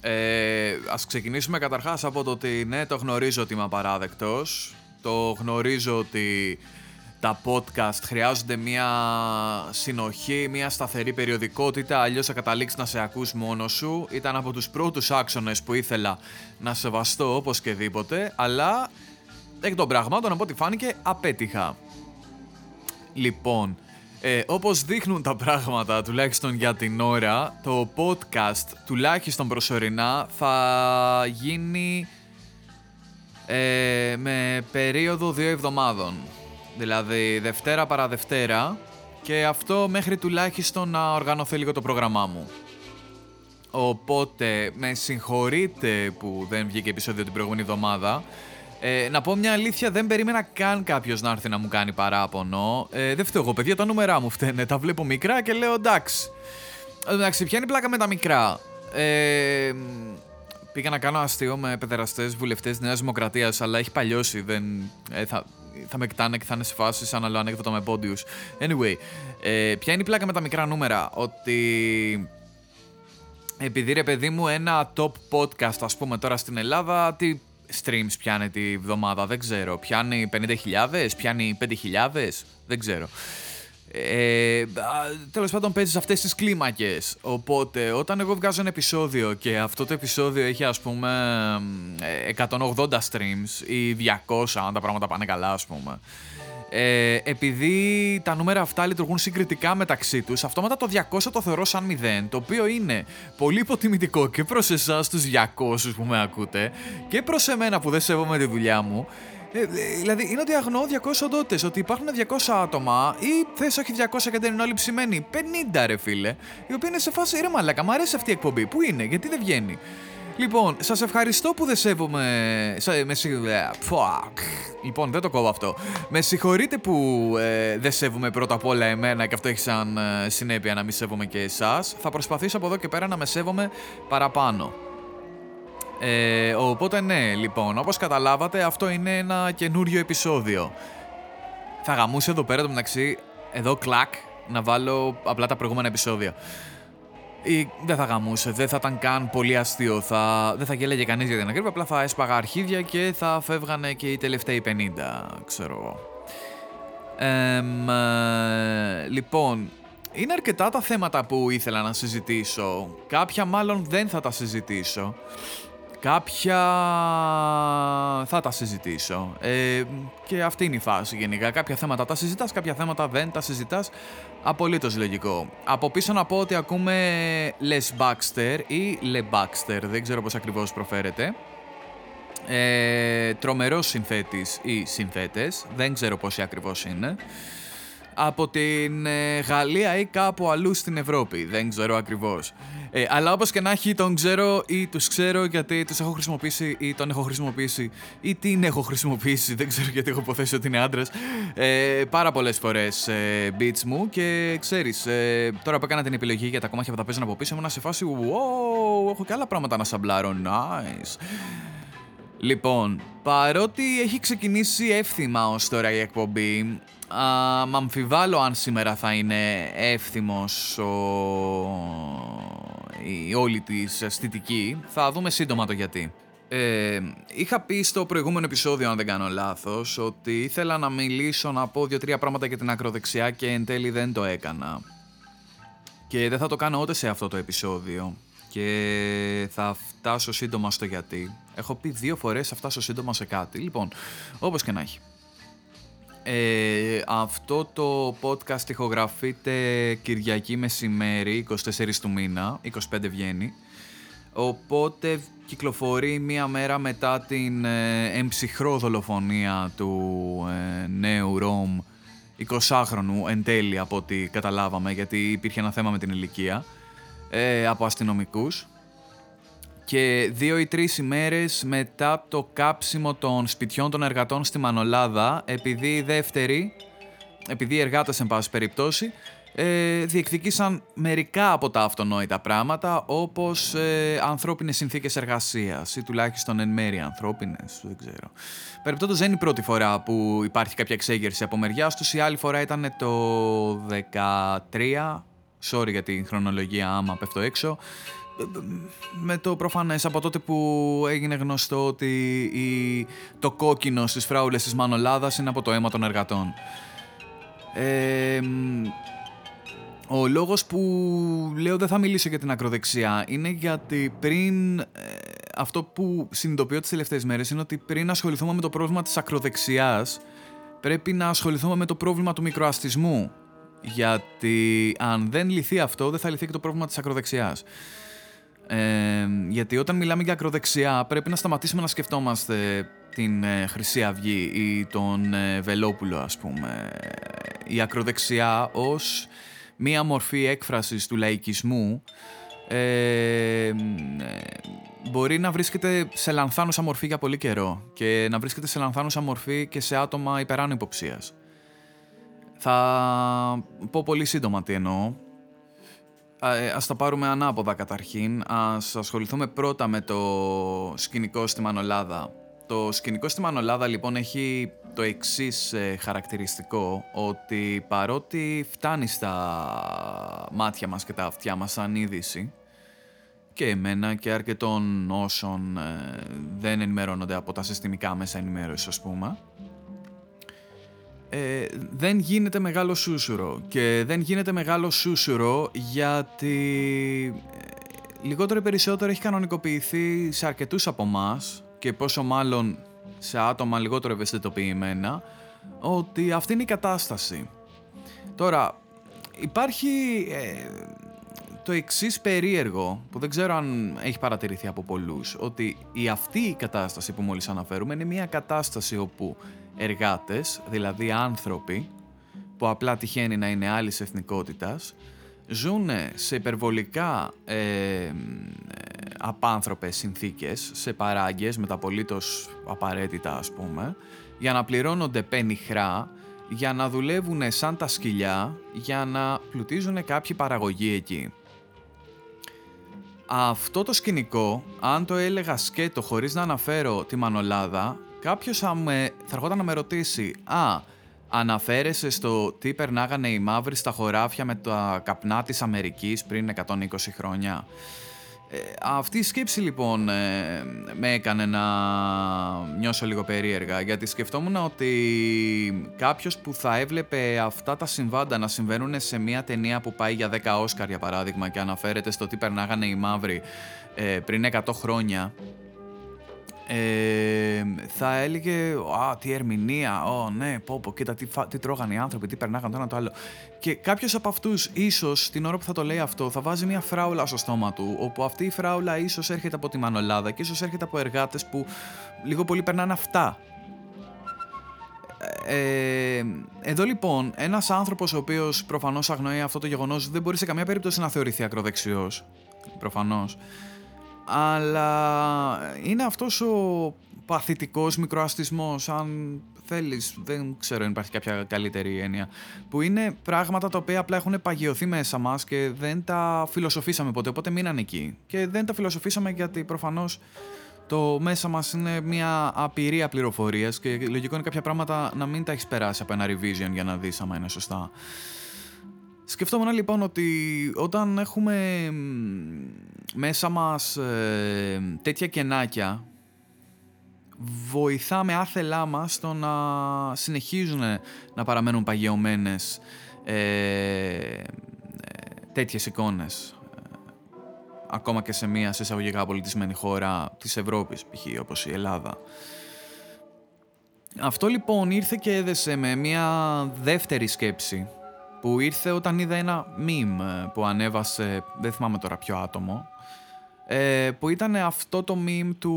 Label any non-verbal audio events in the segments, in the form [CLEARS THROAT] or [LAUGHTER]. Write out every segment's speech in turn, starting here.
Ε, ας ξεκινήσουμε καταρχάς από το ότι ναι, το γνωρίζω ότι είμαι απαράδεκτος. Το γνωρίζω ότι τα podcast χρειάζονται μια συνοχή, μια σταθερή περιοδικότητα, αλλιώς θα καταλήξεις να σε ακούς μόνος σου. Ήταν από τους πρώτους άξονες που ήθελα να σεβαστώ όπως και δίποτε, αλλά εκ των πραγμάτων από ό,τι φάνηκε απέτυχα. Λοιπόν, ε, όπως δείχνουν τα πράγματα, τουλάχιστον για την ώρα, το podcast, τουλάχιστον προσωρινά, θα γίνει ε, με περίοδο δύο εβδομάδων. Δηλαδή Δευτέρα παρά Δευτέρα και αυτό μέχρι τουλάχιστον να οργανωθεί λίγο το πρόγραμμά μου. Οπότε με συγχωρείτε που δεν βγήκε επεισόδιο την προηγούμενη εβδομάδα. Ε, να πω μια αλήθεια, δεν περίμενα καν κάποιος να έρθει να μου κάνει παράπονο. Ε, δεν φταίω εγώ, παιδιά, τα νούμερά μου φταίνε. Τα βλέπω μικρά και λέω εντάξει. Εντάξει, ποια είναι η πλάκα με τα μικρά. Ε, πήγα να κάνω αστείο με παιδεραστές βουλευτές της Νέας Δημοκρατίας, αλλά έχει παλιώσει. Δεν, ε, θα, θα με κοιτάνε και θα είναι σε φάση σαν άλλο ανέκδοτο με πόντιους. Anyway, ε, ποια είναι η πλάκα με τα μικρά νούμερα. Ότι επειδή ρε παιδί μου ένα top podcast ας πούμε τώρα στην Ελλάδα τι streams πιάνει τη βδομάδα δεν ξέρω πιάνει 50.000 πιάνει 5.000 δεν ξέρω ε, Τέλος πάντων παίζεις σε αυτές τις κλίμακες. Οπότε, όταν εγώ βγάζω ένα επεισόδιο και αυτό το επεισόδιο έχει ας πούμε 180 streams ή 200, αν τα πράγματα πάνε καλά, ας πούμε. Ε, επειδή τα νούμερα αυτά λειτουργούν συγκριτικά μεταξύ τους, αυτόματα το 200 το θεωρώ σαν 0. Το οποίο είναι πολύ υποτιμητικό και προς εσάς τους 200 που με ακούτε και προς εμένα που δεν σέβομαι τη δουλειά μου. Ε, δηλαδή είναι ότι αγνοώ 200 οντότητε. Ότι υπάρχουν 200 άτομα ή θες όχι 200 και δεν είναι όλοι ψημένοι. 50 ρε φίλε. Οι οποίοι είναι σε φάση ρε μαλάκα. Μ' αρέσει αυτή η εκπομπή. Πού είναι, γιατί δεν βγαίνει. Λοιπόν, σας ευχαριστώ που δεν σέβομαι. Με Λοιπόν, δεν το κόβω αυτό. Με συγχωρείτε που ε, δεν σέβομαι πρώτα απ' όλα εμένα και αυτό έχει σαν ε, συνέπεια να μην σέβομαι και εσάς. Θα προσπαθήσω από εδώ και πέρα να με σέβομαι παραπάνω. Ε, οπότε ναι, λοιπόν, όπως καταλάβατε αυτό είναι ένα καινούριο επεισόδιο. Θα γαμούσε εδώ πέρα το μεταξύ, εδώ κλακ, να βάλω απλά τα προηγούμενα επεισόδια. Ή δεν θα γαμούσε, δεν θα ήταν καν πολύ αστείο, θα, δεν θα γέλεγε κανείς για την ακρίβεια, απλά θα έσπαγα αρχίδια και θα φεύγανε και οι τελευταίοι 50, ξέρω εγώ. Ε, λοιπόν, είναι αρκετά τα θέματα που ήθελα να συζητήσω. Κάποια μάλλον δεν θα τα συζητήσω. Κάποια θα τα συζητήσω. Ε, και αυτή είναι η φάση γενικά. Κάποια θέματα τα συζητάς, κάποια θέματα δεν τα συζητάς. Απολύτως λογικό. Από πίσω να πω ότι ακούμε Les Baxter ή Le Baxter, δεν ξέρω πώς ακριβώς προφέρεται. Ε, τρομερός συνθέτης ή συνθέτες, δεν ξέρω πόσοι ακριβώς είναι από την ε, Γαλλία ή κάπου αλλού στην Ευρώπη. Δεν ξέρω ακριβώς. Ε, αλλά όπως και να έχει, τον ξέρω ή τους ξέρω γιατί τους έχω χρησιμοποιήσει ή τον έχω χρησιμοποιήσει ή την έχω χρησιμοποιήσει. Δεν ξέρω γιατί έχω υποθέσει ότι είναι άντρας. Ε, πάρα πολλές φορές ε, beats μου και ξέρεις, ε, τώρα που έκανα την επιλογή για τα κομμάτια που θα παίζουν από πίσω, ήμουν σε φάση. Wow, έχω και άλλα πράγματα να σαμπλάρω. Nice. Λοιπόν, παρότι έχει ξεκινήσει εύθυμα ως τώρα η εκπομπή, α, μ' αμφιβάλλω αν σήμερα θα είναι εύθυμος ο... η όλη της αισθητική. Θα δούμε σύντομα το γιατί. Ε, είχα πει στο προηγούμενο επεισόδιο, αν δεν κάνω λάθος, ότι ήθελα να μιλήσω, να πω δύο-τρία πράγματα για την ακροδεξιά και εν τέλει δεν το έκανα. Και δεν θα το κάνω ούτε σε αυτό το επεισόδιο. Και θα φτάσω σύντομα στο γιατί. Έχω πει δύο φορές θα φτάσω σύντομα σε κάτι. Λοιπόν, όπως και να έχει. Ε, αυτό το podcast ηχογραφείται Κυριακή μεσημέρι, 24 του μήνα, 25 βγαίνει. Οπότε κυκλοφορεί μία μέρα μετά την ε, εμψυχρό δολοφονία του ε, νέου Ρώμ 20χρονου εν τέλει από ό,τι καταλάβαμε γιατί υπήρχε ένα θέμα με την ηλικία ε, από αστυνομικούς και δύο ή τρεις ημέρες μετά το κάψιμο των σπιτιών των εργατών στη Μανολάδα, επειδή οι δεύτεροι, επειδή οι εργάτες εν πάση περιπτώσει, ε, διεκδικήσαν μερικά από τα αυτονόητα πράγματα, όπως ε, ανθρώπινες συνθήκες εργασίας ή τουλάχιστον εν μέρει ανθρώπινες, δεν ξέρω. Περιπτώτως δεν είναι η πρώτη φορά που υπάρχει κάποια εξέγερση από μεριάς τους, η άλλη φορά ήταν το 13, sorry για την χρονολογία άμα πέφτω έξω, με το προφανές από τότε που έγινε γνωστό ότι η, το κόκκινο στις φράουλες της Μανολάδας είναι από το αίμα των εργατών. Ε, ο λόγος που λέω δεν θα μιλήσω για την ακροδεξιά είναι γιατί πριν ε, αυτό που συνειδητοποιώ τις τελευταίες μέρες είναι ότι πριν ασχοληθούμε με το πρόβλημα της ακροδεξιάς πρέπει να ασχοληθούμε με το πρόβλημα του μικροαστισμού γιατί αν δεν λυθεί αυτό δεν θα λυθεί και το πρόβλημα της ακροδεξιάς. Ε, γιατί όταν μιλάμε για ακροδεξιά πρέπει να σταματήσουμε να σκεφτόμαστε την ε, Χρυσή Αυγή ή τον ε, Βελόπουλο ας πούμε. Η ακροδεξιά ως μία μορφή έκφρασης του λαϊκισμού ε, μπορεί να βρίσκεται σε λανθάνουσα μορφή για πολύ καιρό και να βρίσκεται σε λανθάνουσα μορφή και σε άτομα υπεράνω υποψίας. Θα πω πολύ σύντομα τι εννοώ. Ε, ας τα πάρουμε ανάποδα καταρχήν. Ας ασχοληθούμε πρώτα με το σκηνικό στη Μανολάδα. Το σκηνικό στη Μανολάδα λοιπόν έχει το εξής ε, χαρακτηριστικό ότι παρότι φτάνει στα μάτια μας και τα αυτιά μας σαν είδηση και εμένα και αρκετών όσων ε, δεν ενημερώνονται από τα συστημικά μέσα ενημέρωσης ας πούμε ε, δεν γίνεται μεγάλο σούσουρο και δεν γίνεται μεγάλο σούσουρο γιατί ε, λιγότερο ή περισσότερο έχει κανονικοποιηθεί σε αρκετούς από εμάς και πόσο μάλλον σε άτομα λιγότερο ευαισθητοποιημένα ότι αυτή είναι η κατάσταση. Τώρα, υπάρχει ε, το εξής περίεργο που δεν ξέρω αν έχει παρατηρηθεί από πολλούς ότι η αυτή η κατάσταση που μόλις αναφέρουμε είναι μια κατάσταση όπου εργάτες, δηλαδή άνθρωποι που απλά τυχαίνει να είναι άλλης εθνικότητας ζουν σε υπερβολικά ε, απάνθρωπες συνθήκες, σε παράγκες μεταπολίτως απαραίτητα ας πούμε, για να πληρώνονται πενιχρά, για να δουλεύουν σαν τα σκυλιά, για να πλουτίζουν κάποιοι παραγωγοί εκεί. Αυτό το σκηνικό, αν το έλεγα σκέτο χωρίς να αναφέρω τη Μανολάδα, κάποιος θα, με, θα έρχονταν να με ρωτήσει «Α, αναφέρεσαι στο τι περνάγανε οι μαύροι στα χωράφια με τα καπνά της Αμερικής πριν 120 χρόνια». Ε, αυτή η σκέψη λοιπόν ε, με έκανε να νιώσω λίγο περίεργα γιατί σκεφτόμουν ότι κάποιος που θα έβλεπε αυτά τα συμβάντα να συμβαίνουν σε μια ταινία που πάει για 10 Όσκαρ για παράδειγμα και αναφέρεται στο τι περνάγανε οι μαύροι ε, πριν 100 χρόνια ε, θα έλεγε «Α, τι ερμηνεία, ω ναι, πω πω, κοίτα τι, τι τρώγανε οι άνθρωποι, τι περνάγανε το ένα το άλλο». Και κάποιος από αυτούς ίσως την ώρα που θα το λέει αυτό θα βάζει μια φράουλα στο στόμα του, όπου αυτή η φράουλα ίσως έρχεται από τη Μανολάδα και ίσως έρχεται από εργάτες που λίγο πολύ περνάνε αυτά. Ε, εδώ λοιπόν, ένας άνθρωπος ο οποίος προφανώς αγνοεί αυτό το γεγονός δεν μπορεί σε καμία περίπτωση να θεωρηθεί ακροδεξιός. Προφανώς αλλά είναι αυτός ο παθητικός μικροαστισμός, αν θέλεις, δεν ξέρω αν υπάρχει κάποια καλύτερη έννοια, που είναι πράγματα τα οποία απλά έχουν παγιωθεί μέσα μας και δεν τα φιλοσοφήσαμε ποτέ, οπότε μείνανε εκεί. Και δεν τα φιλοσοφήσαμε γιατί προφανώς το μέσα μας είναι μια απειρία πληροφορίας και λογικό είναι κάποια πράγματα να μην τα έχεις περάσει από ένα revision για να δεις άμα είναι σωστά. Σκεφτόμουν λοιπόν ότι όταν έχουμε μέσα μας ε, τέτοια κενάκια βοηθάμε άθελά μας στο να συνεχίζουν να παραμένουν παγιωμένες ε, τέτοιες εικόνες ακόμα και σε μια σε εισαγωγικά πολιτισμένη χώρα της Ευρώπης π.χ. όπως η Ελλάδα. Αυτό λοιπόν ήρθε και έδεσε με μια δεύτερη σκέψη που ήρθε όταν είδα ένα meme ε, που ανέβασε, δεν θυμάμαι τώρα ποιο άτομο, ε, που ήταν αυτό το meme του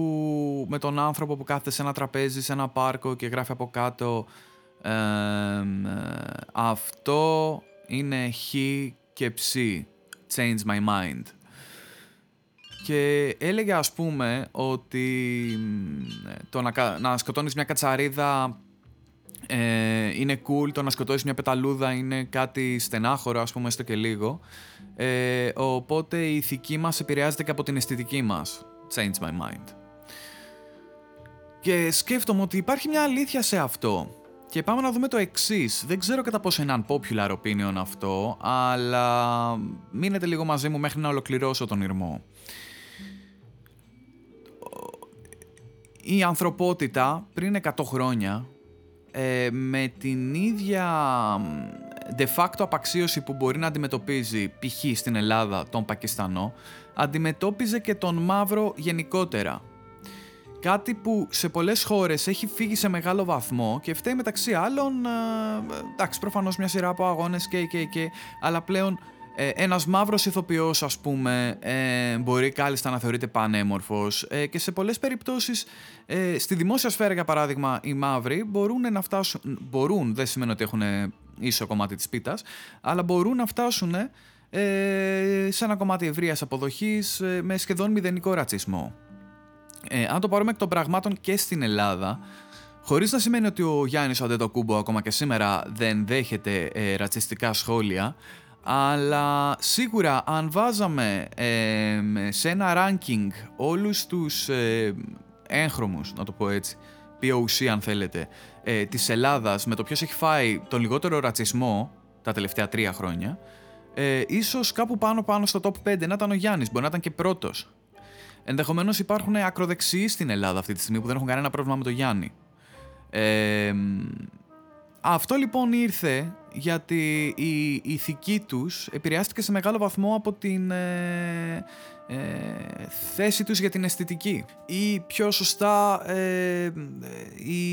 με τον άνθρωπο που κάθεται σε ένα τραπέζι, σε ένα πάρκο και γράφει από κάτω ε, αυτό είναι χ και ψ, change my mind. Και έλεγε ας πούμε ότι το να, να σκοτώνεις μια κατσαρίδα ε, είναι cool το να σκοτώσεις μια πεταλούδα είναι κάτι στενάχωρο ας πούμε έστω και λίγο ε, οπότε η ηθική μας επηρεάζεται και από την αισθητική μας change my mind και σκέφτομαι ότι υπάρχει μια αλήθεια σε αυτό Και πάμε να δούμε το εξής. Δεν ξέρω κατά πόσο είναι unpopular opinion αυτό, αλλά μείνετε λίγο μαζί μου μέχρι να ολοκληρώσω τον ήρμο. Η ανθρωπότητα πριν 100 χρόνια ε, με την ίδια de facto απαξίωση που μπορεί να αντιμετωπίζει π.χ. στην Ελλάδα τον Πακιστανό, αντιμετώπιζε και τον μαύρο γενικότερα. Κάτι που σε πολλές χώρες έχει φύγει σε μεγάλο βαθμό και φταίει μεταξύ άλλων, ε, εντάξει προφανώς μια σειρά από αγώνες και, και, και αλλά πλέον ε, ένας μαύρος ηθοποιός ας πούμε ε, μπορεί κάλλιστα να θεωρείται πανέμορφος ε, και σε πολλές περιπτώσεις ε, στη δημόσια σφαίρα για παράδειγμα οι μαύροι μπορούν να φτάσουν, μπορούν δεν σημαίνει ότι έχουν ίσο κομμάτι της πίτας αλλά μπορούν να φτάσουν σε ένα κομμάτι ευρείας αποδοχής με σχεδόν μηδενικό ρατσισμό. αν το πάρουμε εκ των πραγμάτων και στην Ελλάδα Χωρίς να σημαίνει ότι ο Γιάννης Αντετοκούμπο ακόμα και σήμερα δεν δέχεται ρατσιστικά σχόλια, αλλά σίγουρα αν βάζαμε σε ένα ranking όλους τους ε, έγχρωμους, να το πω έτσι, POC αν θέλετε, ε, της Ελλάδας με το ποιος έχει φάει τον λιγότερο ρατσισμό τα τελευταία τρία χρόνια, ε, ίσως κάπου πάνω πάνω στο top 5 να ήταν ο Γιάννης, μπορεί να ήταν και πρώτος. Ενδεχομένως υπάρχουν ακροδεξιοί στην Ελλάδα αυτή τη στιγμή που δεν έχουν κανένα πρόβλημα με τον Γιάννη. Ε, αυτό λοιπόν ήρθε γιατί η ηθική τους επηρεάστηκε σε μεγάλο βαθμό από την ε, ε, θέση τους για την αισθητική ή πιο σωστά ε, η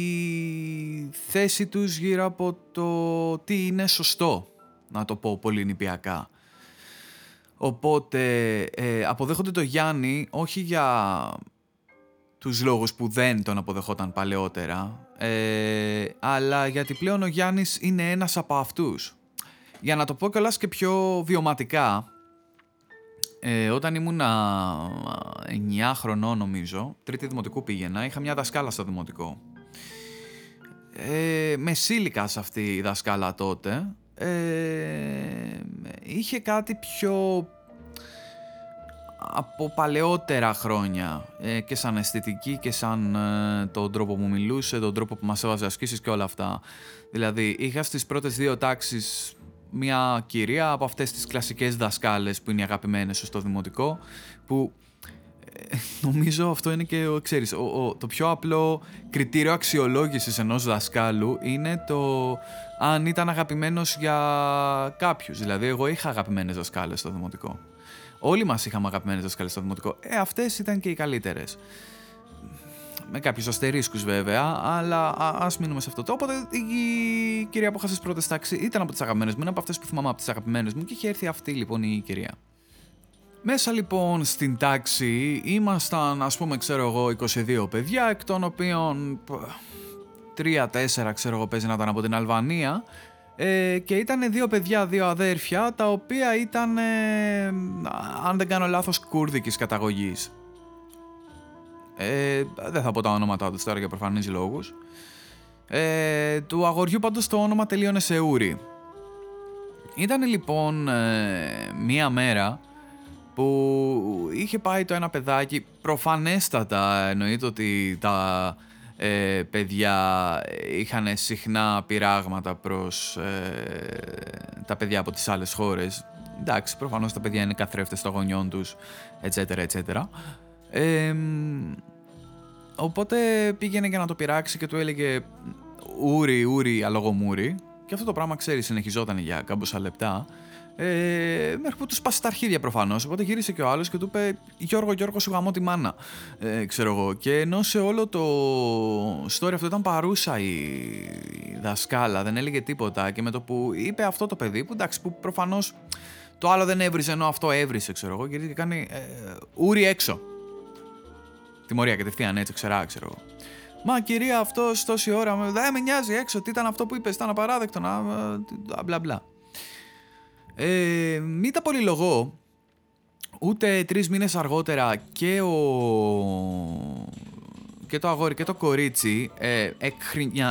θέση τους γύρω από το τι είναι σωστό, να το πω πολύ νηπιακά. Οπότε αποδέχονται το Γιάννη όχι για τους λόγους που δεν τον αποδεχόταν παλαιότερα, ε, αλλά γιατί πλέον ο Γιάννης είναι ένας από αυτούς. Για να το πω κιόλας και πιο βιωματικά, ε, όταν ήμουνα 9 χρονών νομίζω, τρίτη δημοτικού πήγαινα, είχα μια δασκάλα στο δημοτικό. Ε, με σύλικα σε αυτή η δασκάλα τότε, ε, είχε κάτι πιο από παλαιότερα χρόνια ε, και σαν αισθητική και σαν ε, τον τρόπο που μιλούσε, τον τρόπο που μας έβαζε ασκήσεις και όλα αυτά. Δηλαδή είχα στις πρώτες δύο τάξεις μια κυρία από αυτές τις κλασικές δασκάλες που είναι οι αγαπημένες στο δημοτικό που ε, νομίζω αυτό είναι και ξέρεις, το πιο απλό κριτήριο αξιολόγησης ενός δασκάλου είναι το αν ήταν αγαπημένος για κάποιους. Δηλαδή εγώ είχα αγαπημένες δασκάλες στο δημοτικό. Όλοι μας είχαμε αγαπημένες δασκάλες στο δημοτικό. Ε, αυτές ήταν και οι καλύτερες. Με κάποιους αστερίσκους βέβαια, αλλά α μείνουμε σε αυτό. το. Οπότε η κυρία που είχα στις πρώτες τάξεις ήταν από τις αγαπημένες μου, είναι από αυτές που θυμάμαι από τις αγαπημένες μου και είχε έρθει αυτή λοιπόν η κυρία. Μέσα λοιπόν στην τάξη ήμασταν ας πούμε ξέρω εγώ 22 παιδιά εκ των οποίων 3-4 ξέρω εγώ παίζει να ήταν από την Αλβανία ε, και ήταν δύο παιδιά, δύο αδέρφια, τα οποία ήταν, ε, αν δεν κάνω λάθος, κούρδικης καταγωγής. Ε, δεν θα πω τα ονόματά τους τώρα για προφανείς λόγους. Ε, του αγοριού πάντως το όνομα τελείωνε σε Ούρι. Ήταν λοιπόν ε, μία μέρα που είχε πάει το ένα παιδάκι, προφανέστατα εννοείται ότι τα ε, παιδιά είχαν συχνά πειράγματα προς ε, τα παιδιά από τις άλλες χώρες. Εντάξει, προφανώς τα παιδιά είναι καθρέφτες των γονιών τους, etc. etc. Ε, οπότε πήγαινε για να το πειράξει και του έλεγε ούρι, ούρι, αλογομούρι. Και αυτό το πράγμα, ξέρεις, συνεχιζόταν για κάμποσα λεπτά. Ε, μέχρι που τους σπάσει τα αρχίδια προφανώς. Οπότε γύρισε και ο άλλος και του είπε: Γιώργο, Γιώργο, σου γαμώ τη μάνα. Ε, ξέρω εγώ. Και ενώ σε όλο το story αυτό ήταν παρούσα η δασκάλα, δεν έλεγε τίποτα. Και με το που είπε αυτό το παιδί, που εντάξει, που προφανώς το άλλο δεν έβριζε, ενώ αυτό έβρισε, ξέρω εγώ. Και κάνει ε, ούρι έξω. Τιμωρία κατευθείαν έτσι, ξερά, ξέρω εγώ. Μα κυρία, αυτός τόση ώρα δεν με νοιάζει έξω. Τι ήταν αυτό που είπες, ήταν απαράδεκτο. Να, μπλα μπλα. Ε, μη τα πολυλογώ, ούτε τρεις μήνες αργότερα και, ο... και το αγόρι και το κορίτσι ε,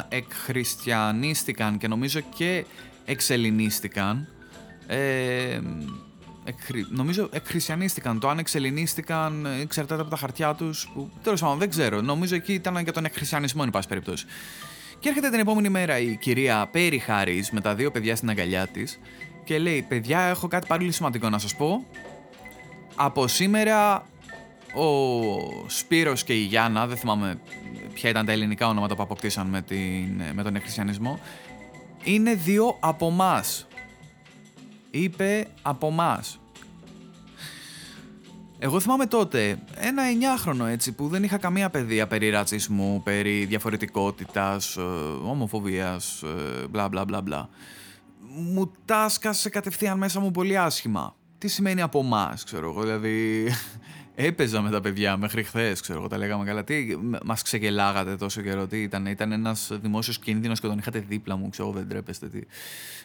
εκχριστιανίστηκαν και νομίζω και εξελινίστηκαν. Ε, νομίζω εκχριστιανίστηκαν. Το αν εξελινίστηκαν εξαρτάται από τα χαρτιά τους. Που, τέλος πάντων δεν ξέρω. Νομίζω εκεί ήταν για τον εκχριστιανισμό, εν πάση περιπτώσει. Και έρχεται την επόμενη μέρα η κυρία Πέρι Χάρη με τα δύο παιδιά στην αγκαλιά της και λέει: Παιδιά, έχω κάτι πολύ σημαντικό να σας πω. Από σήμερα ο Σπύρος και η Γιάννα, δεν θυμάμαι ποια ήταν τα ελληνικά ονόματα που αποκτήσαν με, την, με τον εκχριστιανισμό, είναι δύο από εμά. Είπε από εμά. Εγώ θυμάμαι τότε ένα 9χρονο έτσι που δεν είχα καμία παιδεία περί ρατσισμού, περί διαφορετικότητας, ε, ομοφοβίας, ε, μπλα μπλα μπλα μπλα. Μου τάσκασε κατευθείαν μέσα μου πολύ άσχημα. Τι σημαίνει από εμάς, ξέρω εγώ, δηλαδή [LAUGHS] έπαιζα με τα παιδιά μέχρι χθες, ξέρω εγώ, τα λέγαμε καλά. Τι μας ξεγελάγατε τόσο καιρό, τι ήταν, ήταν ένας δημόσιος κίνδυνος και τον είχατε δίπλα μου, ξέρω δεν τρέπεστε. Τι.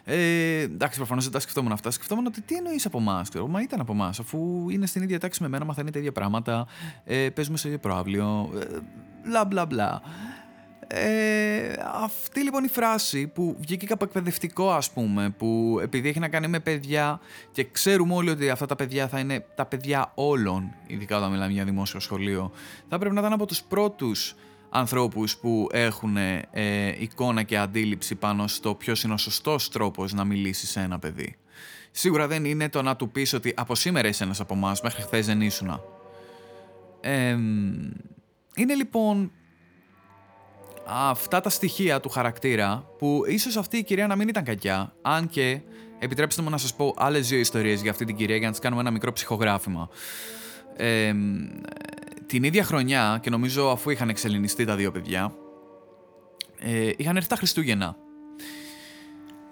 Ε, εντάξει, προφανώς δεν τα σκεφτόμουν αυτά. Σκεφτόμουν ότι τι εννοείς από εμάς, ξέρω Μα ήταν από εμάς, αφού είναι στην ίδια τάξη με μένα, μαθαίνει τα ίδια πράγματα, ε, παίζουμε σε ίδιο προάβλιο, ε, μπλα μπλα μπλα. Ε, αυτή λοιπόν η φράση που βγήκε από εκπαιδευτικό ας πούμε που επειδή έχει να κάνει με παιδιά και ξέρουμε όλοι ότι αυτά τα παιδιά θα είναι τα παιδιά όλων ειδικά όταν μιλάμε για δημόσιο σχολείο θα πρέπει να ήταν από τους πρώτους ανθρώπους που έχουν ε, εικόνα και αντίληψη πάνω στο ποιος είναι ο σωστός τρόπος να μιλήσει σε ένα παιδί. Σίγουρα δεν είναι το να του πεις ότι από σήμερα είσαι ένας από εμάς μέχρι χθες δεν ήσουνα. είναι λοιπόν αυτά τα στοιχεία του χαρακτήρα που ίσως αυτή η κυρία να μην ήταν κακιά, αν και επιτρέψτε μου να σας πω άλλες δύο ιστορίες για αυτή την κυρία για να της κάνουμε ένα μικρό ψυχογράφημα. Ε, την ίδια χρονιά και νομίζω αφού είχαν εξελινιστεί τα δύο παιδιά ε, είχαν έρθει τα Χριστούγεννα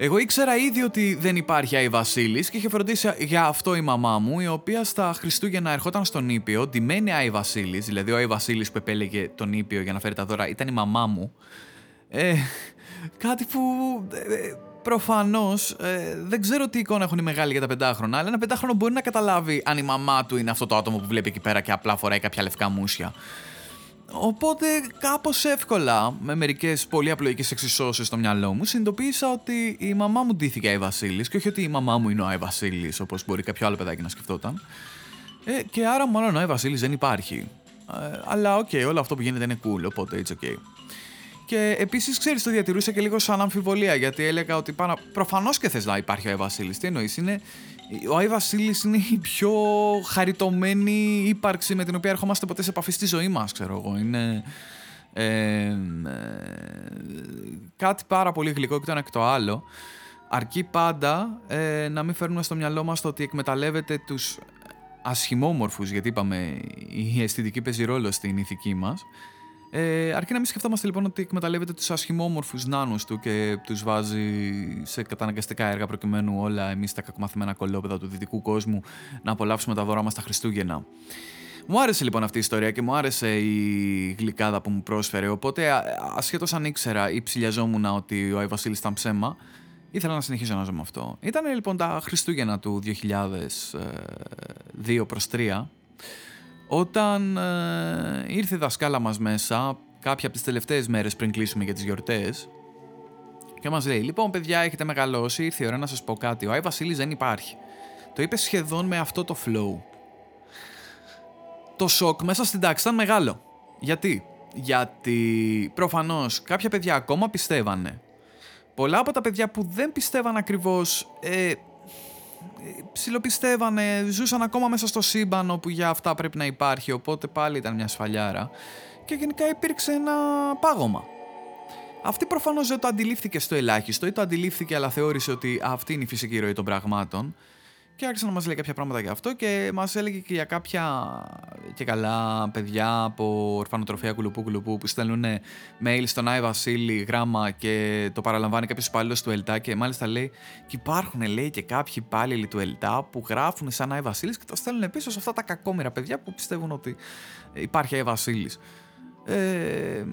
εγώ ήξερα ήδη ότι δεν υπάρχει Άι Βασίλης και είχε φροντίσει για αυτό η μαμά μου, η οποία στα Χριστούγεννα ερχόταν στον Ήπιο, ντυμένη Άι Βασίλης, δηλαδή ο Άι Βασίλης που επέλεγε τον Ήπιο για να φέρει τα δώρα ήταν η μαμά μου. Ε, κάτι που ε, προφανώς ε, δεν ξέρω τι εικόνα έχουν οι μεγάλοι για τα πεντάχρονα, αλλά ένα πεντάχρονο μπορεί να καταλάβει αν η μαμά του είναι αυτό το άτομο που βλέπει εκεί πέρα και απλά φοράει κάποια λευκά μουσια. Οπότε κάπως εύκολα, με μερικές πολύ απλοϊκές εξισώσεις στο μυαλό μου, συνειδητοποίησα ότι η μαμά μου ντύθηκε Άι Βασίλης και όχι ότι η μαμά μου είναι ο Άι Βασίλης, όπως μπορεί κάποιο άλλο παιδάκι να σκεφτόταν. Ε, και άρα μάλλον ο Άι Βασίλης δεν υπάρχει. Ε, αλλά OK, okay, όλο αυτό που γίνεται είναι cool, οπότε it's okay. Και επίσης, ξέρεις, το διατηρούσα και λίγο σαν αμφιβολία γιατί έλεγα ότι πάνω... προφανώς και θες να υπάρχει ο Άι Βασίλης. Τι εννοείς, είναι ο Άι Βασίλης είναι η πιο χαριτωμένη ύπαρξη με την οποία ερχόμαστε ποτέ σε επαφή στη ζωή μας, ξέρω εγώ. Είναι ε, ε, κάτι πάρα πολύ γλυκό και το ένα και το άλλο. Αρκεί πάντα ε, να μην φέρνουμε στο μυαλό μας το ότι εκμεταλλεύεται τους ασχημόμορφους, γιατί είπαμε η αισθητική παίζει ρόλο στην ηθική μας, ε, αρκεί να μην σκεφτόμαστε λοιπόν ότι εκμεταλλεύεται τους ασχημόμορφους νάνους του και τους βάζει σε καταναγκαστικά έργα προκειμένου όλα εμείς τα κακομαθημένα κολόπεδα του δυτικού κόσμου να απολαύσουμε τα δώρα μας τα Χριστούγεννα. Μου άρεσε λοιπόν αυτή η ιστορία και μου άρεσε η γλυκάδα που μου πρόσφερε. Οπότε, ασχέτως αν ήξερα ή ψηλιαζόμουν ότι ο Άι Βασίλης ήταν ψέμα, ήθελα να συνεχίσω να ζω με αυτό. Ήταν λοιπόν τα Χριστούγεννα του 2002 προς 3 όταν ε, ήρθε η δασκάλα μας μέσα, κάποια από τις τελευταίες μέρες πριν κλείσουμε για τις γιορτές, και μας λέει, λοιπόν παιδιά έχετε μεγαλώσει, ήρθε η ώρα να σας πω κάτι, ο Άι Βασίλης δεν υπάρχει. Το είπε σχεδόν με αυτό το flow. Το σοκ μέσα στην τάξη ήταν μεγάλο. Γιατί; Γιατί προφανώς κάποια παιδιά ακόμα πιστεύανε. Πολλά από τα παιδιά που δεν πιστεύαν ακριβώς ε, ψιλοπιστεύανε, ζούσαν ακόμα μέσα στο σύμπαν όπου για αυτά πρέπει να υπάρχει, οπότε πάλι ήταν μια σφαλιάρα και γενικά υπήρξε ένα πάγωμα. Αυτή προφανώς δεν το αντιλήφθηκε στο ελάχιστο ή το αντιλήφθηκε αλλά θεώρησε ότι αυτή είναι η φυσική ροή των πραγμάτων και άρχισε να μας λέει κάποια πράγματα για αυτό και μας έλεγε και για κάποια και καλά παιδιά από ορφανοτροφία κουλουπού κουλουπού που στέλνουν mail στον Άι Βασίλη γράμμα και το παραλαμβάνει κάποιος υπάλληλος του ΕΛΤΑ και μάλιστα λέει και υπάρχουν λέει και κάποιοι υπάλληλοι του ΕΛΤΑ που γράφουν σαν Άι Βασίλης και το στέλνουν πίσω σε αυτά τα κακόμοιρα παιδιά που πιστεύουν ότι υπάρχει Άι Βασίλης. Ε,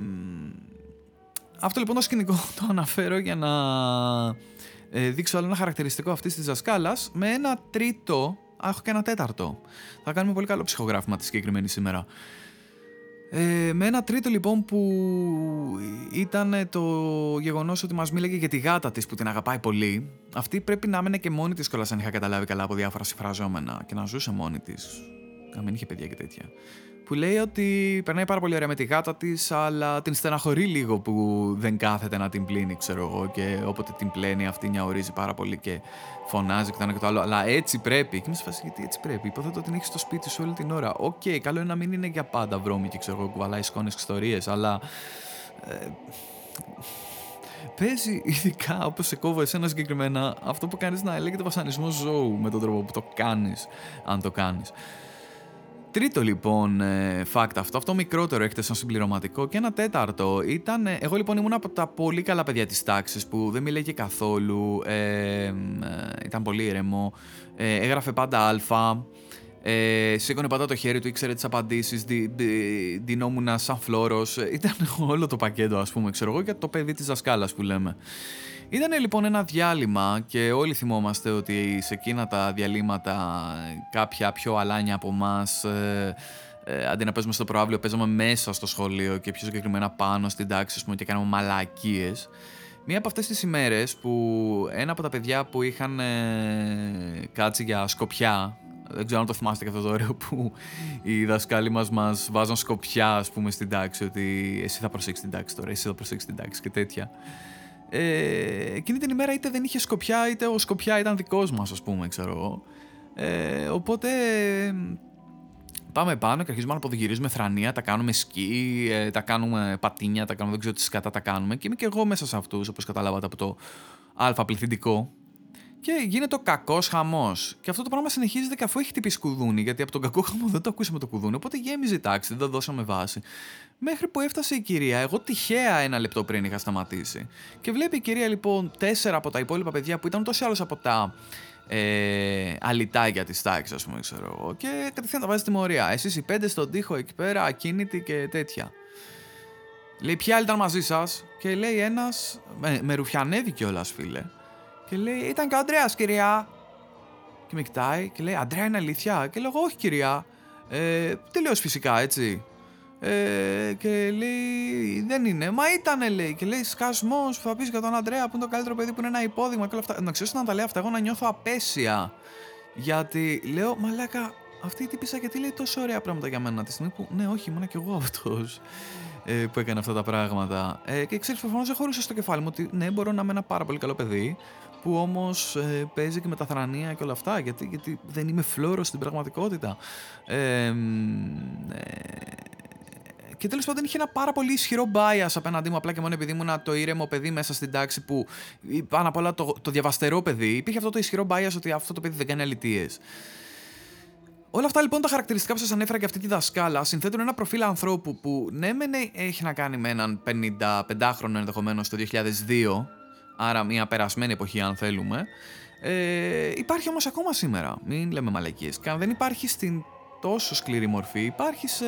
αυτό λοιπόν το σκηνικό [LAUGHS] το αναφέρω για να ε, δείξω άλλο ένα χαρακτηριστικό αυτής της δασκάλας με ένα τρίτο. έχω και ένα τέταρτο. Θα κάνουμε πολύ καλό ψυχογράφημα τη συγκεκριμένη σήμερα. Ε, με ένα τρίτο λοιπόν που ήταν το γεγονός ότι μας μίλαγε για τη γάτα της που την αγαπάει πολύ. Αυτή πρέπει να έμενε και μόνη της κιόλας, αν είχα καταλάβει καλά από διάφορα συμφραζόμενα και να ζούσε μόνη της. να μην είχε παιδιά και τέτοια. Που λέει ότι περνάει πάρα πολύ ωραία με τη γάτα της, αλλά την στεναχωρεί λίγο που δεν κάθεται να την πλύνει, ξέρω εγώ. Και όποτε την πλένει, αυτή ουρλιάζει πάρα πολύ και φωνάζει και το ένα και το άλλο. Αλλά έτσι πρέπει. Και είμαι σε φάση γιατί έτσι πρέπει. Υποθέτω ότι την έχεις στο σπίτι σου όλη την ώρα. OK, okay, καλό είναι να μην είναι για πάντα βρώμικη, ξέρω εγώ, κουβαλάει σκόνες και ιστορίες, αλλά. Ε, παίζει ειδικά όπως σε κόβω εσένα συγκεκριμένα αυτό που κάνεις να λέγεται βασανισμό ζώου με τον τρόπο που το κάνεις, αν το κάνεις. Τρίτο λοιπόν ε, fact αυτό, αυτό μικρότερο έχετε σαν συμπληρωματικό και ένα τέταρτο ήταν, ε, εγώ λοιπόν ήμουν από τα πολύ καλά παιδιά της τάξης που δεν μιλάγε καθόλου, ε, ε, ήταν πολύ ηρεμό, ε, έγραφε πάντα αλφα, ε, σήκωνε πάντα το χέρι του, ήξερε τις απαντήσεις, δι, δι, δινόμουν σαν φλόρος. Ήταν όλο το πακέτο, ας πούμε, ξέρω εγώ, για το παιδί της δασκάλας που λέμε. Ήταν λοιπόν ένα διάλειμμα και όλοι θυμόμαστε ότι σε εκείνα τα διαλύματα κάποια πιο αλάνια από εμάς. Ε, ε, αντί να παίζουμε στο προάβλιο, παίζαμε μέσα στο σχολείο και πιο συγκεκριμένα πάνω στην τάξη πούμε, και κάναμε μαλακίες. Μία από αυτές τις ημέρες που ένα από τα παιδιά που είχαν ε, κάτσει για σκοπιά δεν ξέρω αν το θυμάστε και αυτό το ωραίο που οι δασκάλοι μας μας βάζαν σκοπιά ας πούμε στην τάξη ότι εσύ θα προσέξεις την τάξη τώρα, εσύ θα προσέξεις την τάξη και τέτοια. Ε, εκείνη την ημέρα είτε δεν είχε σκοπιά είτε ο σκοπιά ήταν δικός μας ας πούμε ξέρω εγώ. Ε, οπότε πάμε πάνω και αρχίζουμε να αποδηγυρίζουμε θρανία, τα κάνουμε σκι, ε, τα κάνουμε πατίνια, τα κάνουμε δεν ξέρω τι σκατά τα κάνουμε και είμαι και εγώ μέσα σε αυτούς όπως καταλάβατε από το αλφα πληθυντικό και γίνεται ο κακός χαμός. Και αυτό το πράγμα συνεχίζεται και αφού έχει τυπήσει κουδούνι, γιατί από τον κακό χαμό δεν το ακούσαμε το κουδούνι. Οπότε γέμιζε η τάξη, δεν το δώσαμε βάση. Μέχρι που έφτασε η κυρία, εγώ τυχαία ένα λεπτό πριν είχα σταματήσει. Και βλέπει η κυρία λοιπόν τέσσερα από τα υπόλοιπα παιδιά που ήταν τόσο άλλω από τα ε, αλυτάκια της τάξης, ας πούμε, ξέρω εγώ. Και κατευθείαν τα βάζει τιμωρία. Εσείς οι πέντε στον τοίχο εκεί πέρα, ακίνητοι και τέτοια. Λέει, ποια άλλη ήταν μαζί σας, και λέει ένας, με, με ρουφιανεύει κιόλας, φίλε. Και λέει, ήταν και ο Αντρέα, κυρία. Και με κοιτάει και λέει, Αντρέα είναι αλήθεια. Και λέω, Όχι, κυρία. Ε, Τελείως φυσικά, έτσι. Ε, και λέει, Δεν είναι. Μα ήτανε, λέει. Και λέει, Σκασμό που θα πεις για τον Αντρέα που είναι το καλύτερο παιδί που είναι ένα υπόδειγμα και όλα αυτά. Να ξέρω να τα λέω αυτά, εγώ να νιώθω απέσια. Γιατί λέω, Μαλάκα, αυτή η τύπησα γιατί λέει τόσο ωραία πράγματα για μένα τη στιγμή που, ναι, όχι, ήμουν κι εγώ αυτός ε, που έκανε αυτά τα πράγματα. Ε, και ξέρεις, προφανώς έχω χώρισε στο κεφάλι μου ότι ναι, μπορώ να είμαι ένα πάρα πολύ καλό παιδί που όμως ε, παίζει και με τα θρανία και όλα αυτά γιατί, γιατί δεν είμαι φλόρος στην πραγματικότητα ε, ε, και τέλος πάντων είχε ένα πάρα πολύ ισχυρό bias απέναντί μου, απλά και μόνο επειδή ήμουν το ήρεμο παιδί μέσα στην τάξη που πάνω απ' όλα το, το διαβαστερό παιδί. Υπήρχε αυτό το ισχυρό bias ότι αυτό το παιδί δεν κάνει αλητίες. Όλα αυτά λοιπόν τα χαρακτηριστικά που σας ανέφερα και αυτή τη δασκάλα συνθέτουν ένα προφίλ ανθρώπου που ναι, μεν έχει να κάνει με έναν 55χρονο ενδεχομένως το 2002, άρα μια περασμένη εποχή αν θέλουμε, ε, υπάρχει όμως ακόμα σήμερα, μην λέμε μαλακίες. Και αν δεν υπάρχει στην τόσο σκληρή μορφή, υπάρχει σε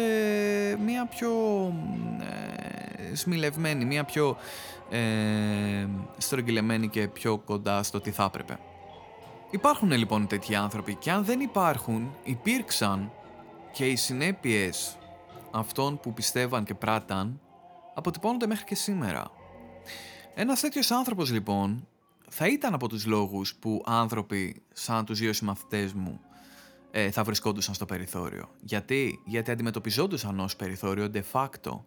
μια πιο ε, σμιλευμένη, μια πιο ε, στρογγυλεμένη και πιο κοντά στο τι θα έπρεπε. Υπάρχουν λοιπόν τέτοιοι άνθρωποι και αν δεν υπάρχουν, υπήρξαν και οι συνέπειες αυτών που πιστεύαν και πράταν αποτυπώνονται μέχρι και σήμερα. Ένας τέτοιος άνθρωπος λοιπόν θα ήταν από τους λόγους που άνθρωποι σαν τους δύο συμμαθητές μου ε, θα βρισκόντουσαν στο περιθώριο. Γιατί; Γιατί αντιμετωπιζόντουσαν ως περιθώριο de facto.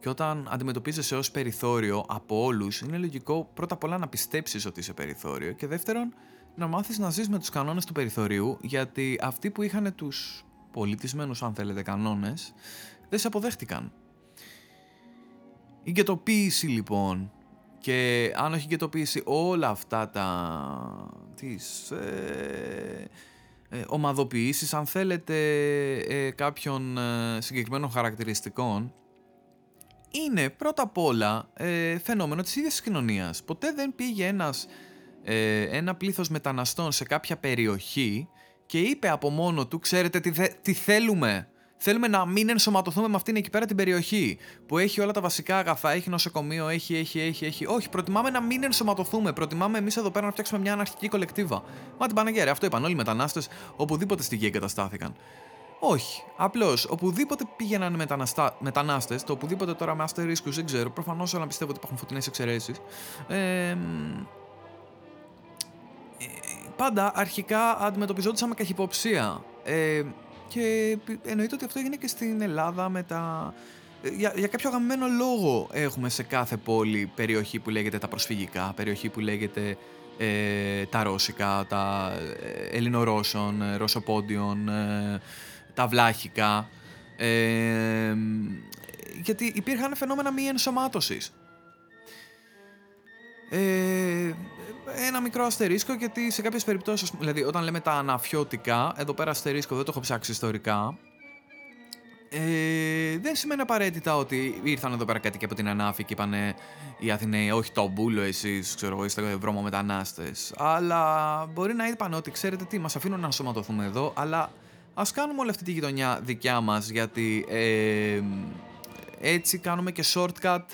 Και όταν αντιμετωπίζεσαι ως περιθώριο από όλους, είναι λογικό πρώτα απ' όλα να πιστέψεις ότι είσαι περιθώριο και δεύτερον να μάθεις να ζεις με τους κανόνες του περιθωρίου γιατί αυτοί που είχαν τους πολιτισμένους αν θέλετε κανόνες δεν σε αποδέχτηκαν. Η γετοποίηση λοιπόν και αν όχι γετοποίηση όλα αυτά τα τις ε, ε, ομαδοποιήσεις αν θέλετε ε, κάποιων ε, συγκεκριμένων χαρακτηριστικών είναι πρώτα απ' όλα ε, φαινόμενο της ίδιας της κοινωνίας. Ποτέ δεν πήγε ένας, ε, ένα πλήθος μεταναστών σε κάποια περιοχή και είπε από μόνο του, ξέρετε τι, τι θέλουμε, Θέλουμε να μην ενσωματωθούμε με αυτήν εκεί πέρα την περιοχή που έχει όλα τα βασικά αγαθά, έχει νοσοκομείο, έχει, έχει, έχει, έχει. Όχι, προτιμάμε να μην ενσωματωθούμε. Προτιμάμε εμείς εδώ πέρα να φτιάξουμε μια αναρχική κολεκτίβα. Μα την Παναγία, αυτό είπαν όλοι οι μετανάστες οπουδήποτε στη γη εγκαταστάθηκαν. Όχι. Απλώς οπουδήποτε πήγαιναν μεταναστα... μετανάστες, το οπουδήποτε τώρα με αστερίσκους δεν ξέρω, προφανώς όλα πιστεύω ότι υπάρχουν φωτεινές εξαιρέσεις. Ε, πάντα αρχικά αντιμετωπιζόντουσαν με καχυποψία. Ε, και εννοείται ότι αυτό έγινε και στην Ελλάδα με τα... Για, για κάποιο αγαπημένο λόγο έχουμε σε κάθε πόλη περιοχή που λέγεται τα προσφυγικά, περιοχή που λέγεται ε, τα ρώσικα, τα ε, ελληνορώσων, ε, ρωσοπόντιων, ε, τα βλάχικα. Ε, γιατί υπήρχαν φαινόμενα μη ενσωμάτωσης. Ε, ένα μικρό αστερίσκο γιατί σε κάποιες περιπτώσεις, δηλαδή όταν λέμε τα αναφιώτικα, εδώ πέρα αστερίσκο δεν το έχω ψάξει ιστορικά, ε, δεν σημαίνει απαραίτητα ότι ήρθαν εδώ πέρα κάτι και από την Ανάφη και είπανε οι Αθηναίοι, όχι το μπούλο εσείς, ξέρω εγώ, είστε βρώμο μετανάστες. Αλλά μπορεί να είπαν ότι ξέρετε τι, μας αφήνουν να σωματωθούμε εδώ, αλλά ας κάνουμε όλη αυτή τη γειτονιά δικιά μας, γιατί ε, έτσι κάνουμε και shortcut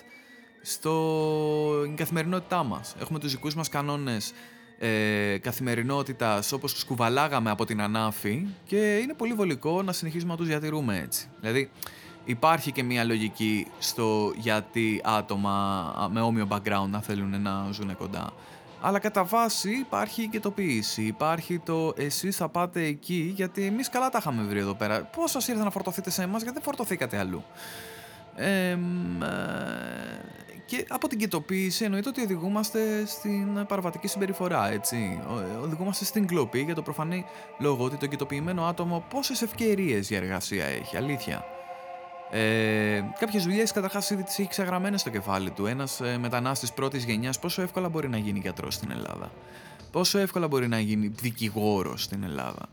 στην καθημερινότητά μας. Έχουμε τους δικούς μας κανόνες ε, καθημερινότητας όπως τους κουβαλάγαμε από την ανάφη και είναι πολύ βολικό να συνεχίσουμε να τους διατηρούμε έτσι. Δηλαδή υπάρχει και μια λογική στο γιατί άτομα με όμοιο background να θέλουν να ζουν κοντά. Αλλά κατά βάση υπάρχει και το ποιήση. Υπάρχει το εσείς θα πάτε εκεί γιατί εμείς καλά τα είχαμε βρει εδώ πέρα. Πώς σας ήρθε να φορτωθείτε σε εμάς γιατί δεν φορτωθήκατε αλλού. Ε, και από την κοιτοποίηση εννοείται ότι οδηγούμαστε στην παραβατική συμπεριφορά, έτσι. Οδηγούμαστε στην κλοπή για το προφανή λόγο ότι το κοιτοποιημένο άτομο πόσες ευκαιρίες για εργασία έχει, αλήθεια. Ε, Κάποιες δουλειές καταρχάς ήδη τις έχει ξεγραμμένες στο κεφάλι του. Ένας ε, μετανάστης πρώτης γενιάς, πόσο εύκολα μπορεί να γίνει γιατρός στην Ελλάδα. Πόσο εύκολα μπορεί να γίνει δικηγόρος στην Ελλάδα.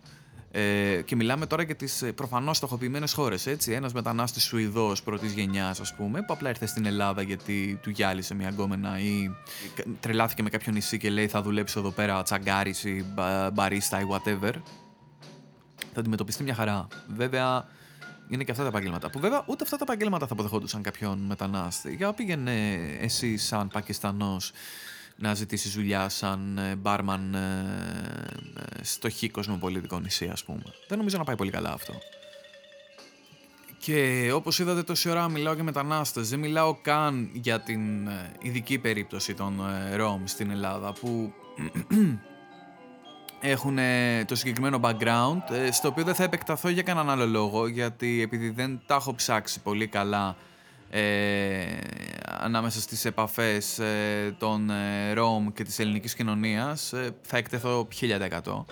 Ε, και μιλάμε τώρα για τις ε, προφανώς στοχοποιημένες χώρες. Ένας μετανάστης Σουηδός πρώτης γενιάς, ας πούμε, που απλά ήρθε στην Ελλάδα γιατί του γυάλισε μια γκόμενα ή τρελάθηκε με κάποιο νησί και λέει θα δουλέψει εδώ πέρα τσαγκάρι ή μπαρίστα ή whatever. Θα αντιμετωπιστεί μια χαρά. Βέβαια, είναι και αυτά τα επαγγέλματα. Που βέβαια ούτε αυτά τα επαγγέλματα θα αποδεχόντουσαν κάποιον μετανάστη. Για πήγαινε εσύ, σαν Πακιστανός, να ζητήσει δουλειά σαν μπάρμαν ε, ε, στο χ κοσμοπολιτικό νησί, ας πούμε. Δεν νομίζω να πάει πολύ καλά αυτό. Και όπως είδατε τόση ώρα μιλάω για μετανάστες, δεν μιλάω καν για την ε, ειδική περίπτωση των Ρώμ στην Ελλάδα που [CLEARS THROAT] έχουν το συγκεκριμένο background, στο οποίο δεν θα επεκταθώ για κανέναν άλλο λόγο, γιατί επειδή δεν τα έχω ψάξει πολύ καλά ε, ανάμεσα στις επαφές ε, των ε, ΡΟΜ και της ελληνικής κοινωνίας ε, θα εκτεθώ 1000%.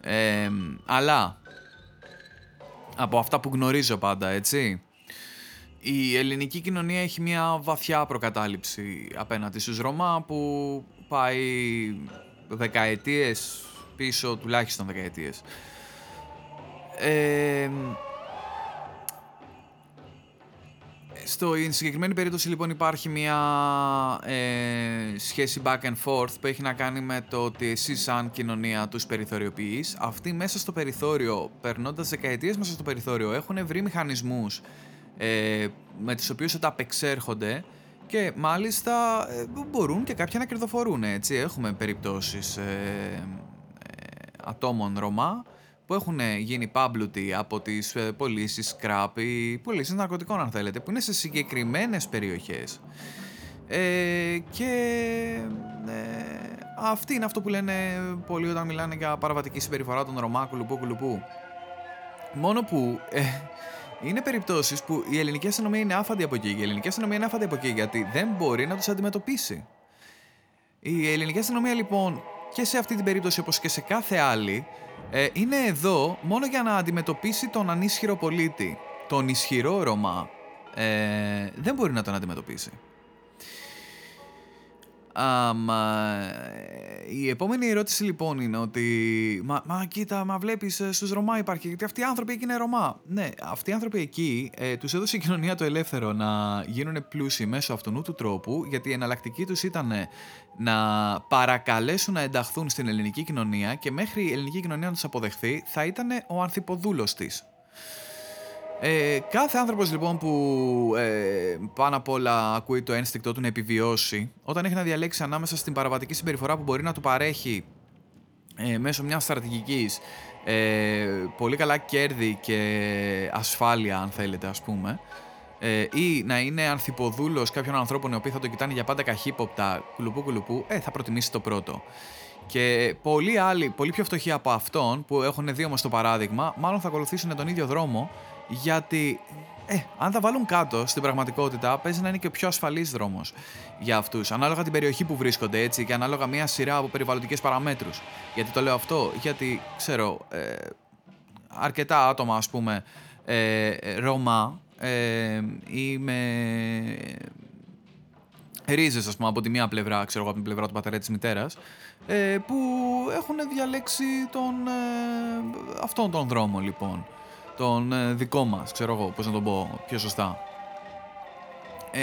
Ε, αλλά από αυτά που γνωρίζω πάντα, έτσι, η ελληνική κοινωνία έχει μια βαθιά προκατάληψη απέναντι στους Ρωμά που πάει δεκαετίες πίσω, τουλάχιστον δεκαετίες. Ε, Στο συγκεκριμένη περίπτωση λοιπόν υπάρχει μια ε, σχέση back and forth που έχει να κάνει με το ότι εσύ σαν κοινωνία τους περιθωριοποιείς. Αυτοί μέσα στο περιθώριο, περνώντας δεκαετίες μέσα στο περιθώριο, έχουν βρει μηχανισμούς ε, με τους οποίους θα τα απεξέρχονται και μάλιστα ε, μπορούν και κάποια να κερδοφορούν. Έτσι. Έχουμε περιπτώσεις ε, ατόμων Ρωμά που έχουν γίνει πάμπλουτοι από τις ε, πωλήσεις scrap ή πωλήσεις ναρκωτικών αν θέλετε, που είναι σε συγκεκριμένες περιοχές. Ε, και ε, αυτή είναι αυτό που λένε πολλοί όταν μιλάνε για παραβατική συμπεριφορά των Ρωμά, κουλουπού, κουλουπού. Μόνο που ε, είναι περιπτώσεις που η ελληνική αστυνομία είναι άφαντη από εκεί. Η ελληνική αστυνομία είναι άφαντη από εκεί γιατί δεν μπορεί να τους αντιμετωπίσει. Η ελληνική αστυνομία λοιπόν και σε αυτή την περίπτωση όπως και σε κάθε άλλη ε, είναι εδώ μόνο για να αντιμετωπίσει τον ανίσχυρο πολίτη. Τον ισχυρό Ρωμά ε, δεν μπορεί να τον αντιμετωπίσει. Η επόμενη ερώτηση λοιπόν είναι ότι μα, μα κοίτα, μα βλέπεις ε, στους Ρωμά υπάρχει γιατί αυτοί οι άνθρωποι εκεί είναι Ρωμά. Ναι, αυτοί οι άνθρωποι εκεί ε, τους έδωσε η κοινωνία το ελεύθερο να γίνουν πλούσιοι μέσω αυτού του τρόπου γιατί η εναλλακτική τους ήταν να παρακαλέσουν να ενταχθούν στην ελληνική κοινωνία και μέχρι η ελληνική κοινωνία να τους αποδεχθεί θα ήταν ο ανθυποδούλος της. Ε, κάθε άνθρωπος λοιπόν που ε, πάνω απ' όλα ακούει το ένστικτό του να επιβιώσει, όταν έχει να διαλέξει ανάμεσα στην παραβατική συμπεριφορά που μπορεί να του παρέχει ε, μέσω μιας στρατηγικής ε, πολύ καλά κέρδη και ασφάλεια αν θέλετε ας πούμε ε, ή να είναι ανθυποδούλος κάποιων ανθρώπων οι οποίοι θα το κοιτάνε για πάντα καχύποπτα κουλουπού κουλουπού, ε, θα προτιμήσει το πρώτο. Και πολλοί άλλοι, πολύ πιο φτωχοί από αυτόν, που έχουν δει όμως το παράδειγμα, μάλλον θα ακολουθήσουν τον ίδιο δρόμο, γιατί ε, αν τα βάλουν κάτω στην πραγματικότητα, παίζει να είναι και ο πιο ασφαλής δρόμος για αυτούς. Ανάλογα την περιοχή που βρίσκονται έτσι και ανάλογα μια σειρά από περιβαλλοντικές παραμέτρους. Γιατί το λέω αυτό, γιατί ξέρω, ε, αρκετά άτομα, ας πούμε, ε, Ρώμα ε, ή με ρίζες, ας πούμε, από τη μία πλευρά, ξέρω εγώ, από την πλευρά του πατέρα της μητέρας, ε, που έχουν διαλέξει τον, ε, αυτόν τον δρόμο, λοιπόν τον ε, δικό μας, ξέρω εγώ πώς να τον πω πιο σωστά. Ε,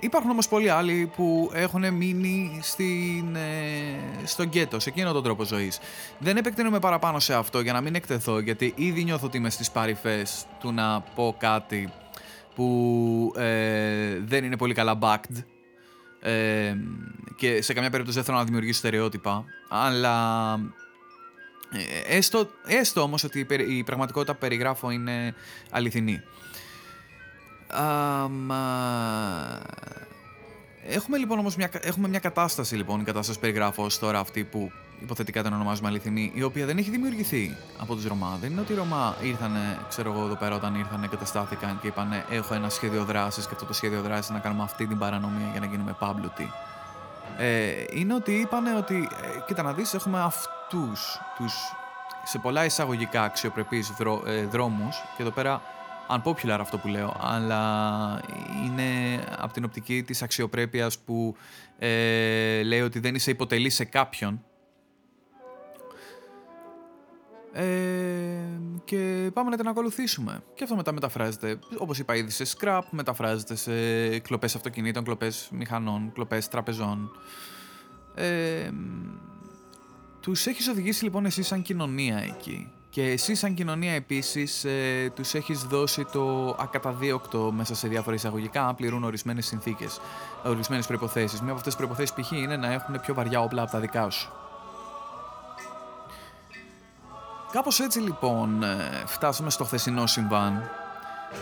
υπάρχουν όμως πολλοί άλλοι που έχουν μείνει στην, ε, στον γκέτο, σε εκείνον τον τρόπο ζωής. Δεν επεκτείνομαι παραπάνω σε αυτό για να μην εκτεθώ, γιατί ήδη νιώθω ότι είμαι στις παρυφές του να πω κάτι που ε, δεν είναι πολύ καλά backed ε, και σε καμιά περίπτωση δεν θέλω να δημιουργήσω στερεότυπα, αλλά ε, έστω, έστω όμως ότι η πραγματικότητα που περιγράφω είναι αληθινή. έχουμε λοιπόν όμως μια, έχουμε μια κατάσταση λοιπόν, η κατάσταση που περιγράφω ως τώρα αυτή που υποθετικά την ονομάζουμε αληθινή, η οποία δεν έχει δημιουργηθεί από τους Ρωμά. Δεν είναι ότι οι Ρωμά ήρθαν, ξέρω εγώ εδώ πέρα όταν ήρθαν, καταστάθηκαν και είπαν έχω ένα σχέδιο δράσης και αυτό το σχέδιο δράσης να κάνουμε αυτή την παρανομία για να γίνουμε πάμπλουτοι. Ε, είναι ότι είπαν ότι, ε, κοίτα να δεις, έχουμε αυτούς τους σε πολλά εισαγωγικά αξιοπρεπείς δρό, ε, δρόμους. Και εδώ πέρα unpopular αυτό που λέω, αλλά είναι από την οπτική της αξιοπρέπειας που ε, λέει ότι δεν είσαι υποτελή σε κάποιον ε, και πάμε να την ακολουθήσουμε. Και αυτό μετά μεταφράζεται, όπως είπα ήδη, σε scrap, μεταφράζεται σε κλοπές αυτοκινήτων, κλοπές μηχανών, κλοπές τραπεζών. Ε, τους έχεις οδηγήσει λοιπόν εσύ σαν κοινωνία εκεί. Και εσύ σαν κοινωνία επίσης ε, τους έχεις δώσει το ακαταδίωκτο μέσα σε διάφορα εισαγωγικά να πληρούν ορισμένες συνθήκες, ορισμένες προϋποθέσεις. Μία από αυτές τις προϋποθέσεις π.χ. είναι να έχουν πιο βαριά όπλα από τα δικά σου. Κάπως έτσι λοιπόν ε, φτάσαμε στο χθεσινό συμβάν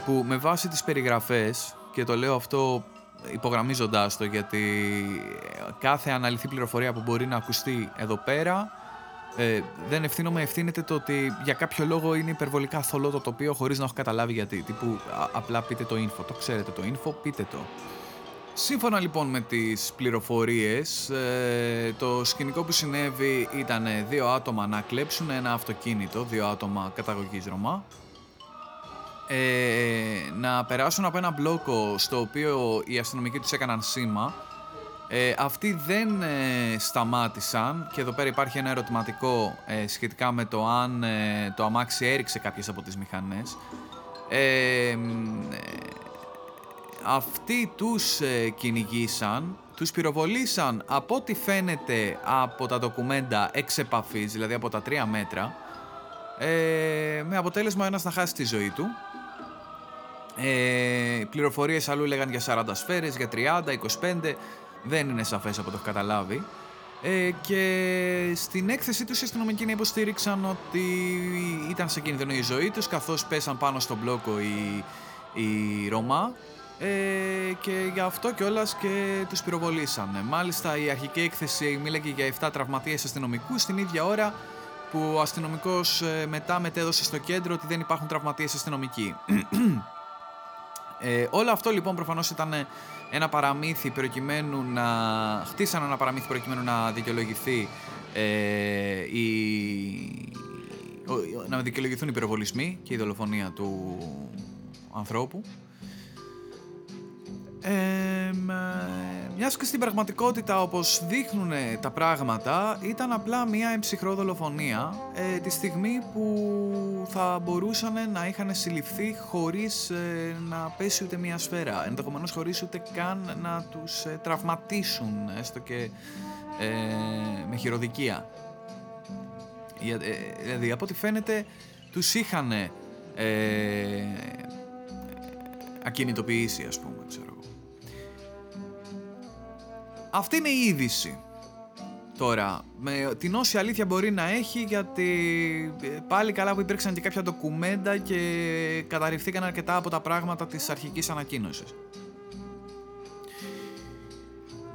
που με βάση τις περιγραφές και το λέω αυτό υπογραμμίζοντάς το γιατί κάθε αναλυθή πληροφορία που μπορεί να ακουστεί εδώ πέρα ε, δεν ευθύνομαι, ευθύνεται το ότι για κάποιο λόγο είναι υπερβολικά θολό το τοπίο χωρίς να έχω καταλάβει γιατί. Τύπου απλά πείτε το info, το ξέρετε το info, πείτε το. Σύμφωνα λοιπόν με τις πληροφορίες, ε, το σκηνικό που συνέβη ήταν δύο άτομα να κλέψουν ένα αυτοκίνητο, δύο άτομα καταγωγής Ρωμά, ε, να περάσουν από ένα μπλόκο στο οποίο οι αστυνομικοί τους έκαναν σήμα. Ε, αυτοί δεν ε, σταμάτησαν και εδώ πέρα υπάρχει ένα ερωτηματικό ε, σχετικά με το αν ε, το αμάξι έριξε κάποιες από τις μηχανές. Αυτοί τους κυνηγήσαν, τους πυροβολήσαν από ό,τι φαίνεται από τα ντοκουμέντα εξ επαφής, δηλαδή από τα τρία μέτρα, με αποτέλεσμα ένας να χάσει τη ζωή του ε, πληροφορίες αλλού λέγαν για 40 σφαίρες, για 30, 25, δεν είναι σαφές από το έχω καταλάβει. Ε, και στην έκθεση τους οι αστυνομικοί υποστήριξαν ότι ήταν σε κίνδυνο η ζωή τους καθώς πέσαν πάνω στον μπλόκο οι, οι Ρωμά ε, και γι' αυτό κιόλας και τους πυροβολήσανε. Μάλιστα η αρχική έκθεση μίλαγε για 7 τραυματίες αστυνομικούς την ίδια ώρα που ο αστυνομικός ε, μετά μετέδωσε στο κέντρο ότι δεν υπάρχουν τραυματίες αστυνομικοί. Ε, όλο αυτό λοιπόν προφανώς ήταν ένα παραμύθι προκειμένου να... χτίσαν ένα παραμύθι προκειμένου να δικαιολογηθεί ε, η... να δικαιολογηθούν οι πυροβολισμοί και η δολοφονία του ανθρώπου. Ε, μιας και στην πραγματικότητα όπως δείχνουν τα πράγματα ήταν απλά μια εμψυχρό δολοφονία ε, τη στιγμή που θα μπορούσαν να είχαν συλληφθεί χωρίς ε, να πέσει ούτε μια σφαίρα. Ενδεχομένως χωρίς ούτε καν να τους ε, τραυματίσουν έστω και με χειροδικία. Δηλαδή από ό,τι φαίνεται τους είχαν ακινητοποιήσει ας πούμε ξέρω αυτή είναι η είδηση. Τώρα, με την όση αλήθεια μπορεί να έχει γιατί ε, πάλι καλά που υπήρξαν και κάποια ντοκουμέντα και καταρριφθήκαν αρκετά από τα πράγματα της αρχικής ανακοίνωσης.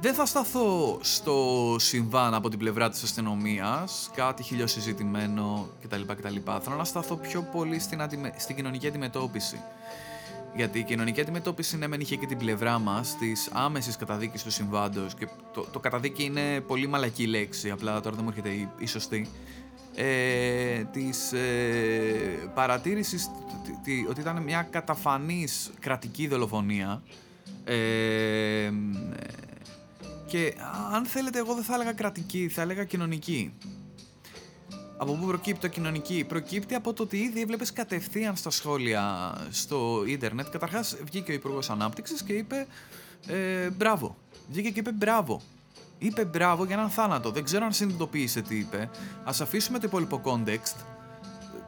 δεν θα σταθώ στο συμβάν από την πλευρά της αστυνομίας, κάτι χιλιοσυζητημένο κτλ. κτλ. Θέλω να σταθώ πιο πολύ στην, αντιμε... στην κοινωνική αντιμετώπιση. Γιατί η κοινωνική αντιμετώπιση ναι, μεν είχε και την πλευρά μας της άμεσης καταδίκης του συμβάντος. Και το, το καταδίκη είναι πολύ μαλακή λέξη, απλά τώρα δεν μου έρχεται η, η σωστή. Ε, της ε, παρατήρησης ότι ήταν μια καταφανής κρατική δολοφονία ε, και αν θέλετε εγώ δεν θα έλεγα κρατική, θα έλεγα κοινωνική. Από πού προκύπτει το κοινωνική; Προκύπτει από το ότι ήδη έβλεπες κατευθείαν στα σχόλια στο ίντερνετ. Καταρχάς βγήκε ο Υπουργός Ανάπτυξης και είπε ε, μπράβο. Βγήκε και είπε μπράβο. Είπε μπράβο για έναν θάνατο. Δεν ξέρω αν συνειδητοποίησε τι είπε. Α αφήσουμε το υπόλοιπο context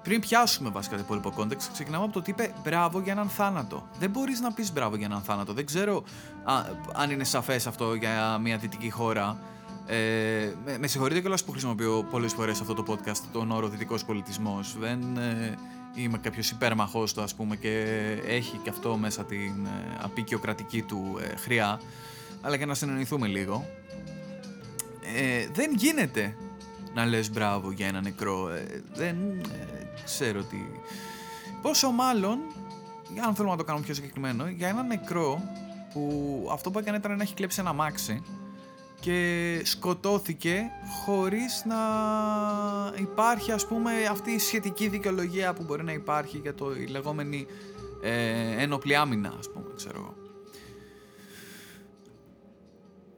πριν πιάσουμε βασικά το υπόλοιπο context, ξεκινάμε από το ότι είπε μπράβο για έναν θάνατο. Δεν μπορείς να πεις μπράβο για έναν θάνατο. Δεν ξέρω α, αν είναι σαφές αυτό για μια δυτική χώρα. Ε, με, με συγχωρείτε κιόλας που χρησιμοποιώ πολλές φορές αυτό το podcast τον όρο δυτικός πολιτισμός. Δεν ε, είμαι κάποιος υπέρμαχος του, ας πούμε, και έχει και αυτό μέσα την ε, απεικιοκρατική του ε, χρειά. Αλλά για να συνεννοηθούμε λίγο. Ε, δεν γίνεται να λες μπράβο για ένα νεκρό. Ε, δεν, ξέρω τι. Πόσο μάλλον, αν θέλουμε να το κάνουμε πιο συγκεκριμένο, για ένα νεκρό που αυτό που έκανε ήταν να έχει κλέψει ένα μάξι και σκοτώθηκε χωρίς να υπάρχει ας πούμε αυτή η σχετική δικαιολογία που μπορεί να υπάρχει για το η λεγόμενη ε, ένοπλη άμυνα ας πούμε ξέρω εγώ.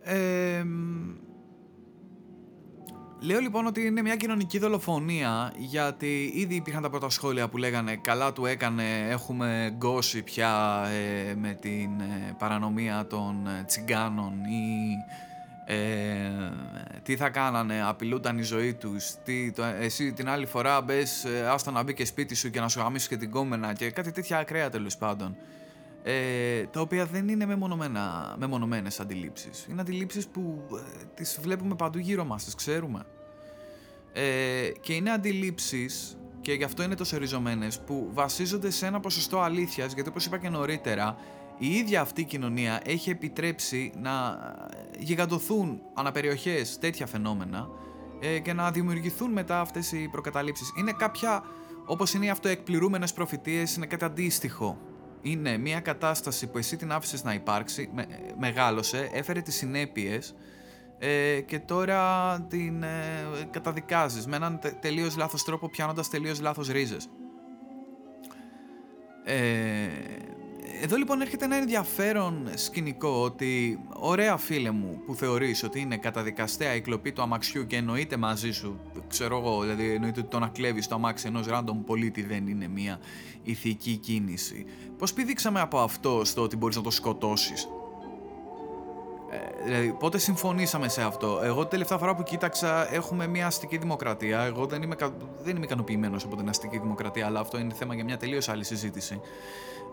Ε, Λέω λοιπόν ότι είναι μια κοινωνική δολοφονία γιατί ήδη υπήρχαν τα πρώτα σχόλια που λέγανε καλά του έκανε, έχουμε γκώσει πια ε, με την ε, παρανομία των ε, τσιγκάνων ή τι θα κάνανε, απειλούνταν η ζωή τους, τι, το, εσύ την άλλη φορά μπες άστα να μπει και σπίτι σου και να σου γαμίσεις και την κόμενα και κάτι τέτοια ακραία τέλος πάντων. Ε, τα οποία δεν είναι μεμονωμένα, μεμονωμένες αντιλήψεις. Είναι αντιλήψεις που ε, τις βλέπουμε παντού γύρω μας, τις ξέρουμε. Ε, και είναι αντιλήψεις, και γι' αυτό είναι τόσο ριζωμένες, που βασίζονται σε ένα ποσοστό αλήθειας, γιατί όπως είπα και νωρίτερα, η ίδια αυτή η κοινωνία έχει επιτρέψει να γιγαντωθούν αναπεριοχές τέτοια φαινόμενα ε, και να δημιουργηθούν μετά αυτές οι προκαταλήψεις. Είναι κάποια, όπως είναι οι αυτοεκπληρούμενες προφητείες, είναι κάτι αντίστοιχο είναι μια κατάσταση που εσύ την άφησες να υπάρξει, με, μεγάλωσε, έφερε τις συνέπειες ε, και τώρα την ε, καταδικάζεις με έναν τε, τελείως λάθος τρόπο πιάνοντας τελείως λάθος ρίζες. Ε, εδώ λοιπόν έρχεται ένα ενδιαφέρον σκηνικό ότι ωραία φίλε μου που θεωρείς ότι είναι καταδικαστέα η κλοπή του αμαξιού και εννοείται μαζί σου, ξέρω εγώ, δηλαδή εννοείται ότι το να κλέβεις το αμάξι ενός random πολίτη δεν είναι μια ηθική κίνηση. Πώς πηδήξαμε από αυτό στο ότι μπορείς να το σκοτώσεις; Ε, δηλαδή, πότε συμφωνήσαμε σε αυτό; Εγώ την τελευταία φορά που κοίταξα έχουμε μια αστική δημοκρατία. Εγώ δεν είμαι, δεν είμαι ικανοποιημένος από την αστική δημοκρατία, αλλά αυτό είναι θέμα για μια τελείως άλλη συζήτηση.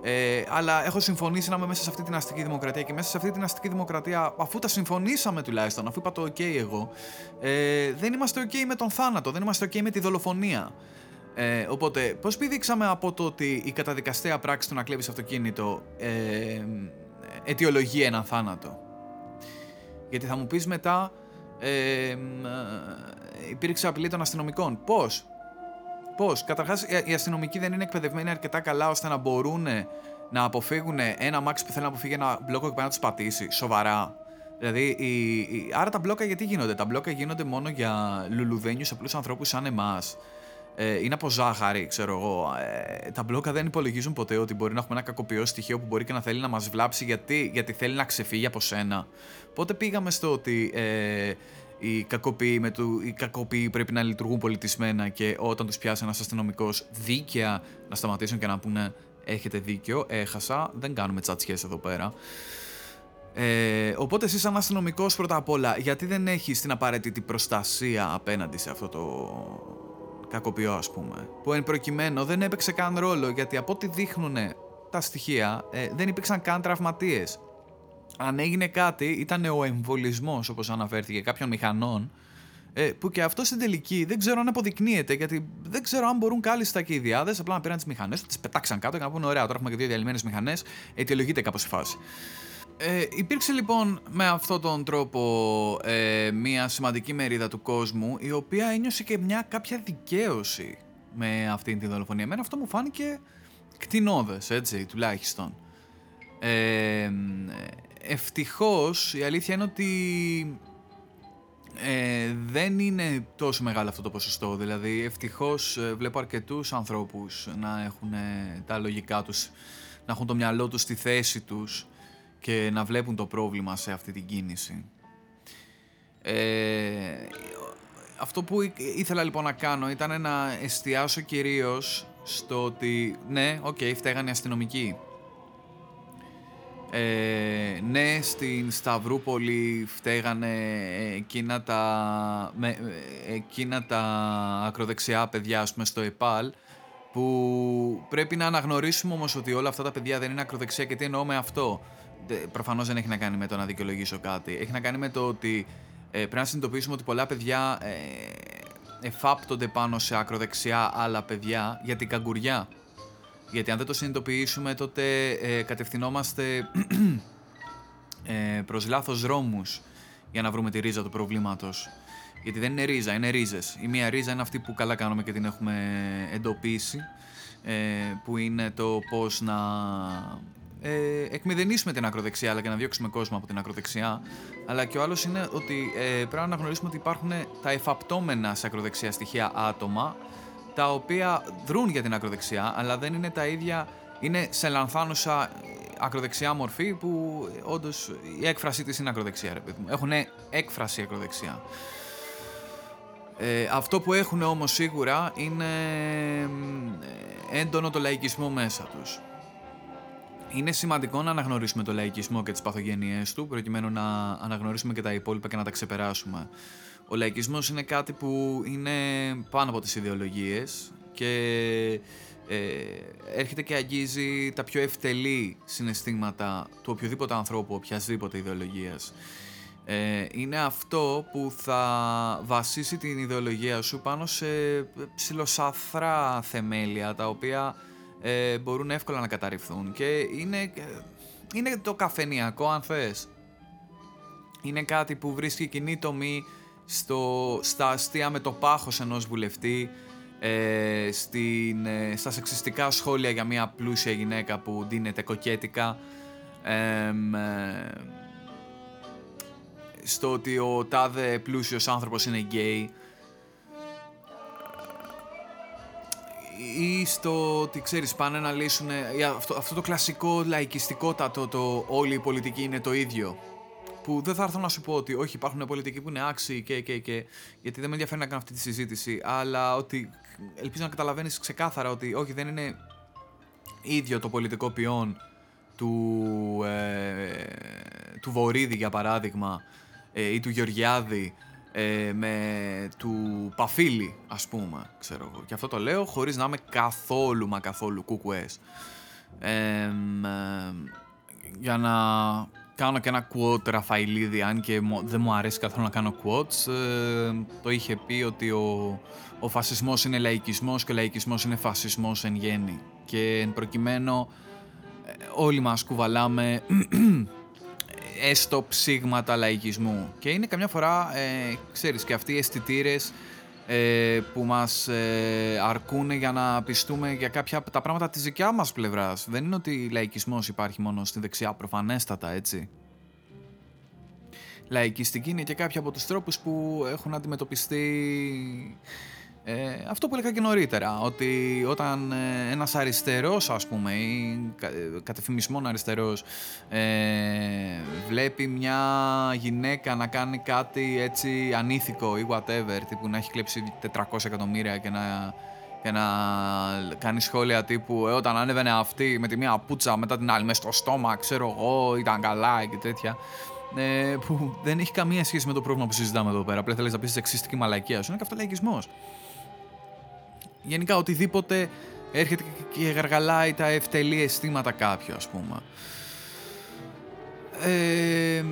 Ε, αλλά έχω συμφωνήσει να είμαι μέσα σε αυτή την αστική δημοκρατία και μέσα σε αυτή την αστική δημοκρατία, αφού τα συμφωνήσαμε τουλάχιστον, αφού είπα το OK εγώ, ε, δεν είμαστε OK με τον θάνατο, δεν είμαστε OK με τη δολοφονία. Ε, οπότε, πώς πηδήξαμε από το ότι η καταδικαστέα πράξη του να κλέβει αυτοκίνητο ε, αιτιολογεί έναν θάνατο; Γιατί θα μου πεις μετά, ε, υπήρξε απειλή των αστυνομικών. Πώς, Πώς, καταρχάς οι αστυνομικοί δεν είναι εκπαιδευμένοι αρκετά καλά ώστε να μπορούν να αποφύγουν ένα μάξι που θέλει να αποφύγει ένα μπλόκο και πάει να τους πατήσει. Σοβαρά. Δηλαδή, η, η, άρα τα μπλόκα γιατί γίνονται; Τα μπλόκα γίνονται μόνο για λουλουδένιους απλούς ανθρώπους σαν εμάς. Ε, είναι από ζάχαρη, ξέρω εγώ. Ε, τα μπλόκα δεν υπολογίζουν ποτέ ότι μπορεί να έχουμε ένα κακοποιό στοιχείο που μπορεί και να θέλει να μας βλάψει γιατί, γιατί θέλει να ξεφύγει από σένα. Πότε πήγαμε στο ότι ε, οι κακοποιοί, με του, οι κακοποιοί πρέπει να λειτουργούν πολιτισμένα και όταν τους πιάσει ένας αστυνομικός δίκαια να σταματήσουν και να πούνε έχετε δίκιο, έχασα, δεν κάνουμε τσατσιές εδώ πέρα. Ε, οπότε εσύ σαν αστυνομικός πρώτα απ' όλα, γιατί δεν έχεις την απαραίτητη προστασία απέναντι σε αυτό το κακοποιό ας πούμε, που εν προκειμένου δεν έπαιξε καν ρόλο γιατί από ό,τι δείχνουν τα στοιχεία ε, δεν υπήρξαν καν τραυματίες αν έγινε κάτι, ήταν ο εμβολισμός, όπως αναφέρθηκε, κάποιων μηχανών, ε, που και αυτό στην τελική δεν ξέρω αν αποδεικνύεται, γιατί δεν ξέρω αν μπορούν κάλλιστα και οι διάδες απλά να πήραν τις μηχανές, τις πετάξαν κάτω και να πούνε: Ωραία, τώρα έχουμε και δύο διαλυμένες μηχανές, αιτιολογείται κάπως η φάση. Ε, υπήρξε λοιπόν με αυτόν τον τρόπο ε, μια σημαντική μερίδα του κόσμου η οποία ένιωσε και μια κάποια δικαίωση με αυτήν τη δολοφονία. Εμένα αυτό μου φάνηκε κτηνόδες, έτσι, τουλάχιστον. Ε, ευτυχώς η αλήθεια είναι ότι ε, δεν είναι τόσο μεγάλο αυτό το ποσοστό. Δηλαδή, ευτυχώς ε, βλέπω αρκετούς ανθρώπους να έχουν ε, τα λογικά τους, να έχουν το μυαλό τους στη θέση τους και να βλέπουν το πρόβλημα σε αυτή την κίνηση. Ε, αυτό που ήθελα λοιπόν να κάνω ήταν να εστιάσω κυρίως στο ότι ναι, OK, okay, φταίγανε οι αστυνομικοί. Ε, ναι, στην Σταυρούπολη φταίγανε εκείνα τα, με, εκείνα τα ακροδεξιά παιδιά, ας πούμε, στο ΕΠΑΛ, που πρέπει να αναγνωρίσουμε όμως ότι όλα αυτά τα παιδιά δεν είναι ακροδεξιά και τι εννοώ με αυτό. Προφανώς δεν έχει να κάνει με το να δικαιολογήσω κάτι. Έχει να κάνει με το ότι ε, πρέπει να συνειδητοποιήσουμε ότι πολλά παιδιά ε, εφάπτονται πάνω σε ακροδεξιά άλλα παιδιά για την καγκουριά. Γιατί αν δεν το συνειδητοποιήσουμε τότε ε, κατευθυνόμαστε [CLEARS THROAT] ε, προς λάθος δρόμους για να βρούμε τη ρίζα του προβλήματος. Γιατί δεν είναι ρίζα, είναι ρίζες. Η μία ρίζα είναι αυτή που καλά κάνουμε και την έχουμε εντοπίσει, ε, που είναι το πώς να ε, εκμηδενήσουμε την ακροδεξιά αλλά και να διώξουμε κόσμο από την ακροδεξιά. Αλλά και ο άλλος είναι ότι ε, πρέπει να αναγνωρίσουμε ότι υπάρχουν τα εφαπτώμενα σε ακροδεξιά στοιχεία άτομα τα οποία δρούν για την ακροδεξιά αλλά δεν είναι τα ίδια, είναι σε λανθάνουσα ακροδεξιά μορφή που όντως η έκφρασή της είναι ακροδεξιά ρε παιδί μου. Έχουν έκφραση ακροδεξιά. Ε, αυτό που έχουν όμως σίγουρα είναι ε, έντονο το λαϊκισμό μέσα τους είναι σημαντικό να αναγνωρίσουμε το λαϊκισμό και τις παθογένειές του, προκειμένου να αναγνωρίσουμε και τα υπόλοιπα και να τα ξεπεράσουμε. Ο λαϊκισμός είναι κάτι που είναι πάνω από τις ιδεολογίες και ε, έρχεται και αγγίζει τα πιο ευτελή συναισθήματα του οποιοδήποτε ανθρώπου, οποιασδήποτε ιδεολογίας. Ε, είναι αυτό που θα βασίσει την ιδεολογία σου πάνω σε ψηλοσαθρά θεμέλια, τα οποία ε, μπορούν εύκολα να καταρριφθούν και είναι, είναι το καφενιακό αν θες. Είναι κάτι που βρίσκει κοινή τομή στο, στα αστεία με το πάχος ενός βουλευτή, ε, στην, ε, στα σεξιστικά σχόλια για μια πλούσια γυναίκα που ντύνεται κοκέτικα, ε, στο ότι ο τάδε πλούσιος άνθρωπος είναι γκέι, ή στο ότι ξέρεις πάνε να λύσουν αυτό, αυτό το κλασικό λαϊκιστικότατο το όλη η πολιτική είναι το ίδιο που δεν θα έρθω να σου πω ότι όχι υπάρχουν πολιτικοί που είναι άξιοι και, και, και γιατί δεν με ενδιαφέρει να κάνω αυτή τη συζήτηση αλλά ότι ελπίζω να καταλαβαίνεις ξεκάθαρα ότι όχι δεν είναι ίδιο το πολιτικό ποιόν του, ε, του Βορύδη για παράδειγμα ε, ή του Γεωργιάδη ε, με του Παφίλη, ας πούμε, ξέρω εγώ. Και αυτό το λέω χωρίς να είμαι καθόλου μα καθόλου κουκουές. Ε, για να κάνω και ένα quote Ραφαηλίδη, αν και δεν μου αρέσει καθόλου να κάνω quotes, ε, το είχε πει ότι ο, ο φασισμός είναι λαϊκισμός και ο λαϊκισμός είναι φασισμός εν γέννη. Και εν προκειμένου ε, όλοι μας κουβαλάμε [CLEARS THROAT] έστω ψήγματα λαϊκισμού. Και είναι καμιά φορά, ε, ξέρεις, και αυτοί οι αισθητήρες ε, που μας ε, αρκούν για να πιστούμε για κάποια τα πράγματα της δικιάς μας πλευράς. Δεν είναι ότι λαϊκισμός υπάρχει μόνο στη δεξιά, προφανέστατα, έτσι. Λαϊκιστική είναι και κάποια από τους τρόπους που έχουν αντιμετωπιστεί ε, αυτό που έλεγα και νωρίτερα, ότι όταν ε, ένας αριστερός ας πούμε ή κα, κατεφημισμόν αριστερός ε, βλέπει μια γυναίκα να κάνει κάτι έτσι ανήθικο ή whatever, τύπου να έχει κλέψει 400 εκατομμύρια και να, και να κάνει σχόλια τύπου ε, όταν ανέβαινε αυτή με τη μία πουτσα μετά την άλλη μέσα στο στόμα, ξέρω εγώ, ήταν καλά και τέτοια. Ε, που δεν έχει καμία σχέση με το πρόβλημα που συζητάμε εδώ πέρα. Απλά θέλεις να πεις σεξιστική μαλακία σου. Είναι και αυτό λαϊκισμό γενικά οτιδήποτε έρχεται και γαργαλάει τα ευτελή αισθήματα κάποιου ας πούμε. Ε,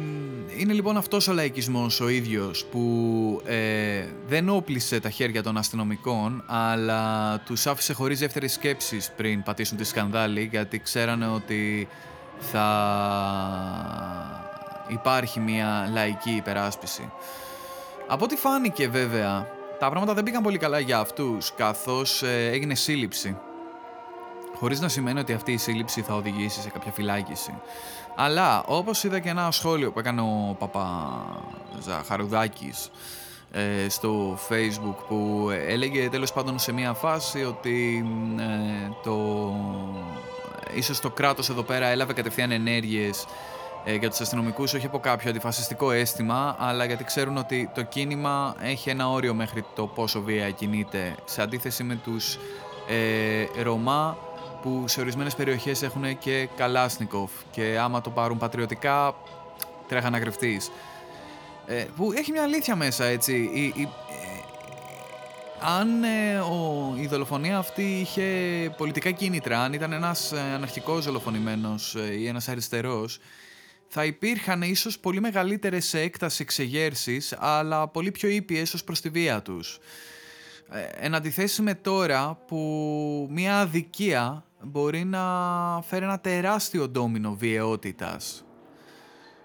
είναι λοιπόν αυτός ο λαϊκισμός ο ίδιος που ε, δεν όπλησε τα χέρια των αστυνομικών αλλά τους άφησε χωρίς δεύτερη σκέψεις πριν πατήσουν τη σκανδάλη γιατί ξέρανε ότι θα υπάρχει μια λαϊκή υπεράσπιση. Από ό,τι φάνηκε βέβαια, τα πράγματα δεν πήγαν πολύ καλά για αυτούς, καθώς ε, έγινε σύλληψη. Χωρίς να σημαίνει ότι αυτή η σύλληψη θα οδηγήσει σε κάποια φυλάκιση. Αλλά, όπως είδα και ένα σχόλιο που έκανε ο Παπα Ζαχαρουδάκης ε, στο facebook που έλεγε τέλος πάντων σε μια φάση ότι ε, το, ίσως το κράτος εδώ πέρα έλαβε κατευθείαν ενέργειες ε, για τους αστυνομικούς όχι από κάποιο αντιφασιστικό αίσθημα αλλά γιατί ξέρουν ότι το κίνημα έχει ένα όριο μέχρι το πόσο βία κινείται σε αντίθεση με τους ε, Ρωμά που σε ορισμένες περιοχές έχουν και Καλάσνικοφ και άμα το πάρουν πατριωτικά τρέχα να κρυφτείς. Ε, που έχει μια αλήθεια μέσα έτσι. Η, ε, αν ε, ο, η δολοφονία αυτή είχε πολιτικά κίνητρα, αν ήταν ένας ε, αναρχικός δολοφονημένος ή ένας αριστερός, θα υπήρχαν ίσως πολύ μεγαλύτερες σε έκταση εξεγέρσεις, αλλά πολύ πιο ήπιες ως προς τη βία τους. Ε, εν αντιθέσει με τώρα που μια αδικία μπορεί να φέρει ένα τεράστιο ντόμινο βιαιότητας.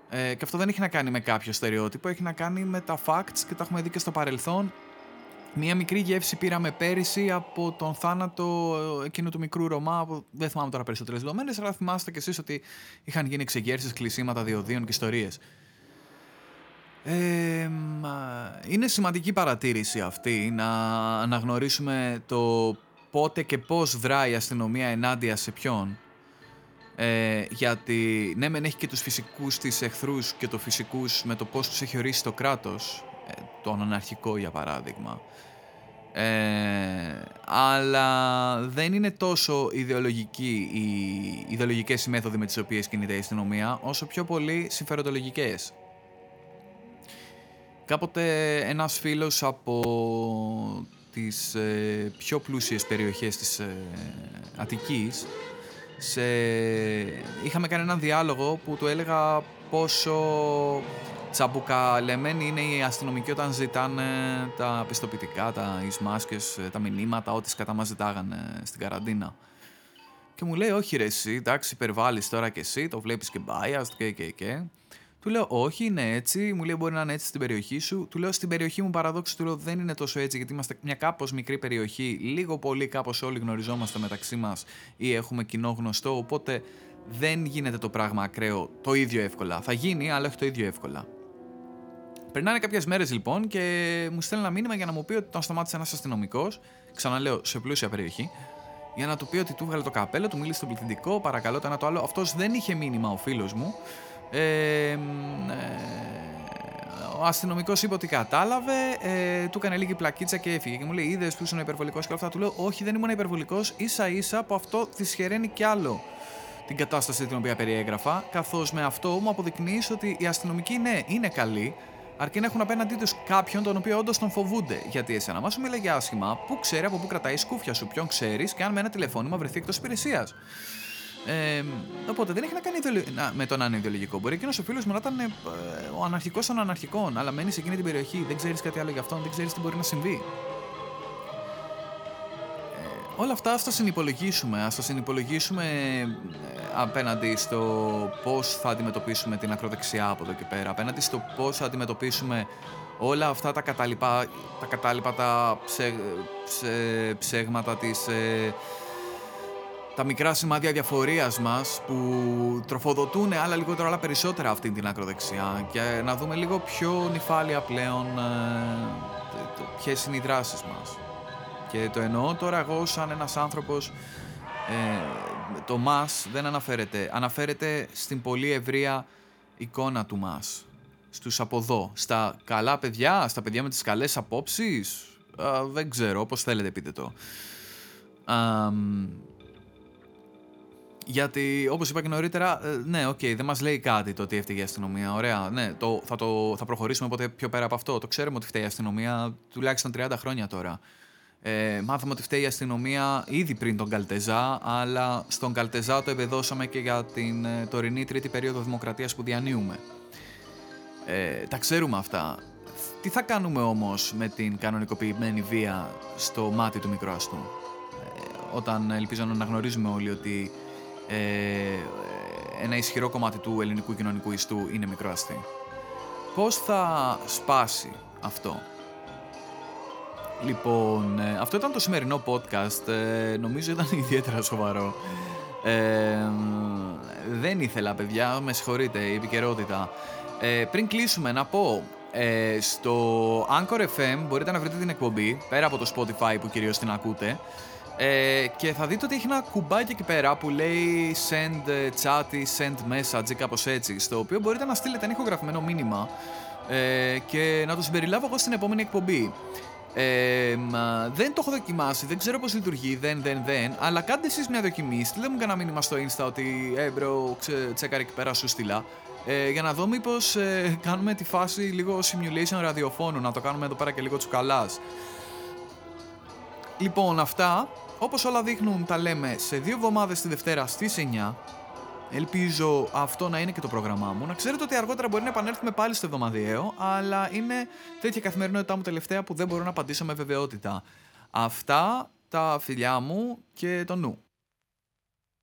Ε, και αυτό δεν έχει να κάνει με κάποιο στερεότυπο, έχει να κάνει με τα facts και τα έχουμε δει και στο παρελθόν. Μία μικρή γεύση πήραμε πέρυσι από τον θάνατο εκείνου του μικρού Ρωμά, που δεν θυμάμαι τώρα περισσότερες δεδομένες, αλλά θυμάστε κι εσείς ότι είχαν γίνει εξεγέρσεις, κλεισίματα διοδίων και ιστορίες. Ε, είναι σημαντική παρατήρηση αυτή να αναγνωρίσουμε το πότε και πώς δράει η αστυνομία ενάντια σε ποιον. Ε, γιατί ναι μεν έχει και τους φυσικούς της εχθρούς και το φυσικούς με το πώς τους έχει ορίσει το κράτος, ε, τον αναρχικό για παράδειγμα. Ε, αλλά δεν είναι τόσο ιδεολογική οι ιδεολογικές οι μέθοδοι με τις οποίες κινείται η αστυνομία, όσο πιο πολύ συμφεροντολογικές. Κάποτε ένας φίλος από τις ε, πιο πλούσιες περιοχές της ε, Αττικής σε... είχαμε κάνει έναν διάλογο που του έλεγα πόσο τσαμπουκαλεμένοι είναι οι αστυνομικοί όταν ζητάνε τα πιστοποιητικά, τα εις μάσκες, τα μηνύματα, ό,τι σκατά μας ζητάγανε στην καραντίνα. Και μου λέει, όχι ρε εσύ, εντάξει, υπερβάλλεις τώρα και εσύ, το βλέπεις και biased και και και. Του λέω, Όχι, είναι έτσι. Μου λέει, Μπορεί να είναι έτσι στην περιοχή σου. Του λέω, Στην περιοχή μου παραδόξου του λέω, Δεν είναι τόσο έτσι, γιατί είμαστε μια κάπως μικρή περιοχή. Λίγο πολύ κάπως όλοι γνωριζόμαστε μεταξύ μας ή έχουμε κοινό γνωστό. Οπότε δεν γίνεται το πράγμα ακραίο το ίδιο εύκολα. Θα γίνει, αλλά όχι το ίδιο εύκολα. Περνάνε κάποιες μέρες λοιπόν και μου στέλνει ένα μήνυμα για να μου πει ότι τον σταμάτησε ένας αστυνομικός, ξαναλέω σε πλούσια περιοχή, για να του πει ότι του βγάλε το καπέλο, του μίλησε στο πληθυντικό, παρακαλώ το ένα το άλλο. Αυτός δεν είχε μήνυμα ο φίλος μου. Ε, ε, ο αστυνομικός είπε ότι κατάλαβε, ε, του έκανε λίγη πλακίτσα και έφυγε. Και μου λέει: Είδες που ήσουν υπερβολικός και όλα αυτά. Του λέω: Όχι, δεν ήμουν υπερβολικός. σα ίσα από αυτό δυσχεραίνει κι άλλο την κατάσταση την οποία περιέγραφα. Καθώς με αυτό μου αποδεικνύεις ότι οι αστυνομικοί ναι, είναι καλοί, αρκεί να έχουν απέναντί τους κάποιον τον οποίο όντως τον φοβούνται. Γιατί εσένα μας σου μιλάει άσχημα, πού ξέρει από πού κρατάει η σκούφια σου, ποιον ξέρεις και αν με ένα τηλεφώνημα βρεθεί εκτός υπηρεσίας. Ε, οπότε δεν έχει να κάνει με τον αν ιδεολογικό. Μπορεί εκείνος ο φίλος μου να ήταν ε, ο αναρχικός των αναρχικών, αλλά μένει σε εκείνη την περιοχή, δεν ξέρεις κάτι άλλο για αυτόν, δεν ξέρεις τι μπορεί να συμβεί. Ε, όλα αυτά ας τα συνυπολογίσουμε, ας τα συνυπολογίσουμε ε, απέναντι στο πώς θα αντιμετωπίσουμε την ακροδεξιά από εδώ και πέρα, απέναντι στο πώς θα αντιμετωπίσουμε όλα αυτά τα κατάλοιπα, τα, κατάλοιπα, τα ψε, ψε, ψέγματα της ε, τα μικρά σημάδια διαφορίας μας που τροφοδοτούν άλλα λιγότερο άλλα περισσότερα αυτή την ακροδεξιά και να δούμε λίγο πιο νυφάλια πλέον ε, ποιες είναι οι δράσεις μας. Και το εννοώ τώρα εγώ σαν ένας άνθρωπος ε, το μας δεν αναφέρεται, αναφέρεται στην πολύ ευρεία εικόνα του μας. Στους από εδώ, στα καλά παιδιά, στα παιδιά με τις καλές απόψεις, δεν ξέρω, όπως θέλετε πείτε το. Γιατί, όπως είπα και νωρίτερα, ε, ναι, OK, okay, δεν μας λέει κάτι το ότι έφταιγε η αστυνομία. Ωραία, ναι, το, θα, το, θα προχωρήσουμε ποτέ πιο πέρα από αυτό. Το ξέρουμε ότι φταίει η αστυνομία τουλάχιστον 30 χρόνια τώρα. Ε, μάθαμε ότι φταίει η αστυνομία ήδη πριν τον Καλτεζά, αλλά στον Καλτεζά το εμπεδώσαμε και για την ε, τωρινή τρίτη περίοδο δημοκρατίας που διανύουμε. Ε, τα ξέρουμε αυτά. Τι θα κάνουμε όμως με την κανονικοποιημένη βία στο μάτι του μικροαστού. Ε, όταν ελπίζω να αναγνωρίζουμε όλοι ότι ε, ένα ισχυρό κομμάτι του ελληνικού κοινωνικού ιστού είναι μικρό αστεί. Πώς θα σπάσει αυτό; Λοιπόν, ε, αυτό ήταν το σημερινό podcast. Ε, νομίζω ήταν [LAUGHS] ιδιαίτερα σοβαρό. Ε, δεν ήθελα, παιδιά, με συγχωρείτε, η επικαιρότητα. Ε, πριν κλείσουμε, να πω, ε, στο Anchor FM μπορείτε να βρείτε την εκπομπή, πέρα από το Spotify που κυρίως την ακούτε, ε, και θα δείτε ότι έχει ένα κουμπάκι εκεί πέρα που λέει send chat ή send message ή κάπως έτσι, στο οποίο μπορείτε να στείλετε ένα ηχογραφημένο μήνυμα ε, και να το συμπεριλάβω εγώ στην επόμενη εκπομπή. Ε, δεν το έχω δοκιμάσει, δεν ξέρω πώς λειτουργεί, δεν, δεν, δεν, αλλά κάντε εσείς μια δοκιμή, στείλτε μου κανένα μήνυμα στο insta ότι ε, bro, ξε, τσέκαρε εκεί πέρα σου στείλα, ε, για να δω μήπως ε, κάνουμε τη φάση λίγο simulation ραδιοφώνου, να το κάνουμε εδώ πέρα και λίγο τσουκαλάς. Λοιπόν, αυτά, όπως όλα δείχνουν, τα λέμε σε δύο εβδομάδες τη Δευτέρα στις 9. Ελπίζω αυτό να είναι και το πρόγραμμά μου. Να ξέρετε ότι αργότερα μπορεί να επανέλθουμε πάλι στο εβδομαδιαίο, αλλά είναι τέτοια καθημερινότητά μου τελευταία που δεν μπορώ να απαντήσω με βεβαιότητα. Αυτά τα φιλιά μου και το νου.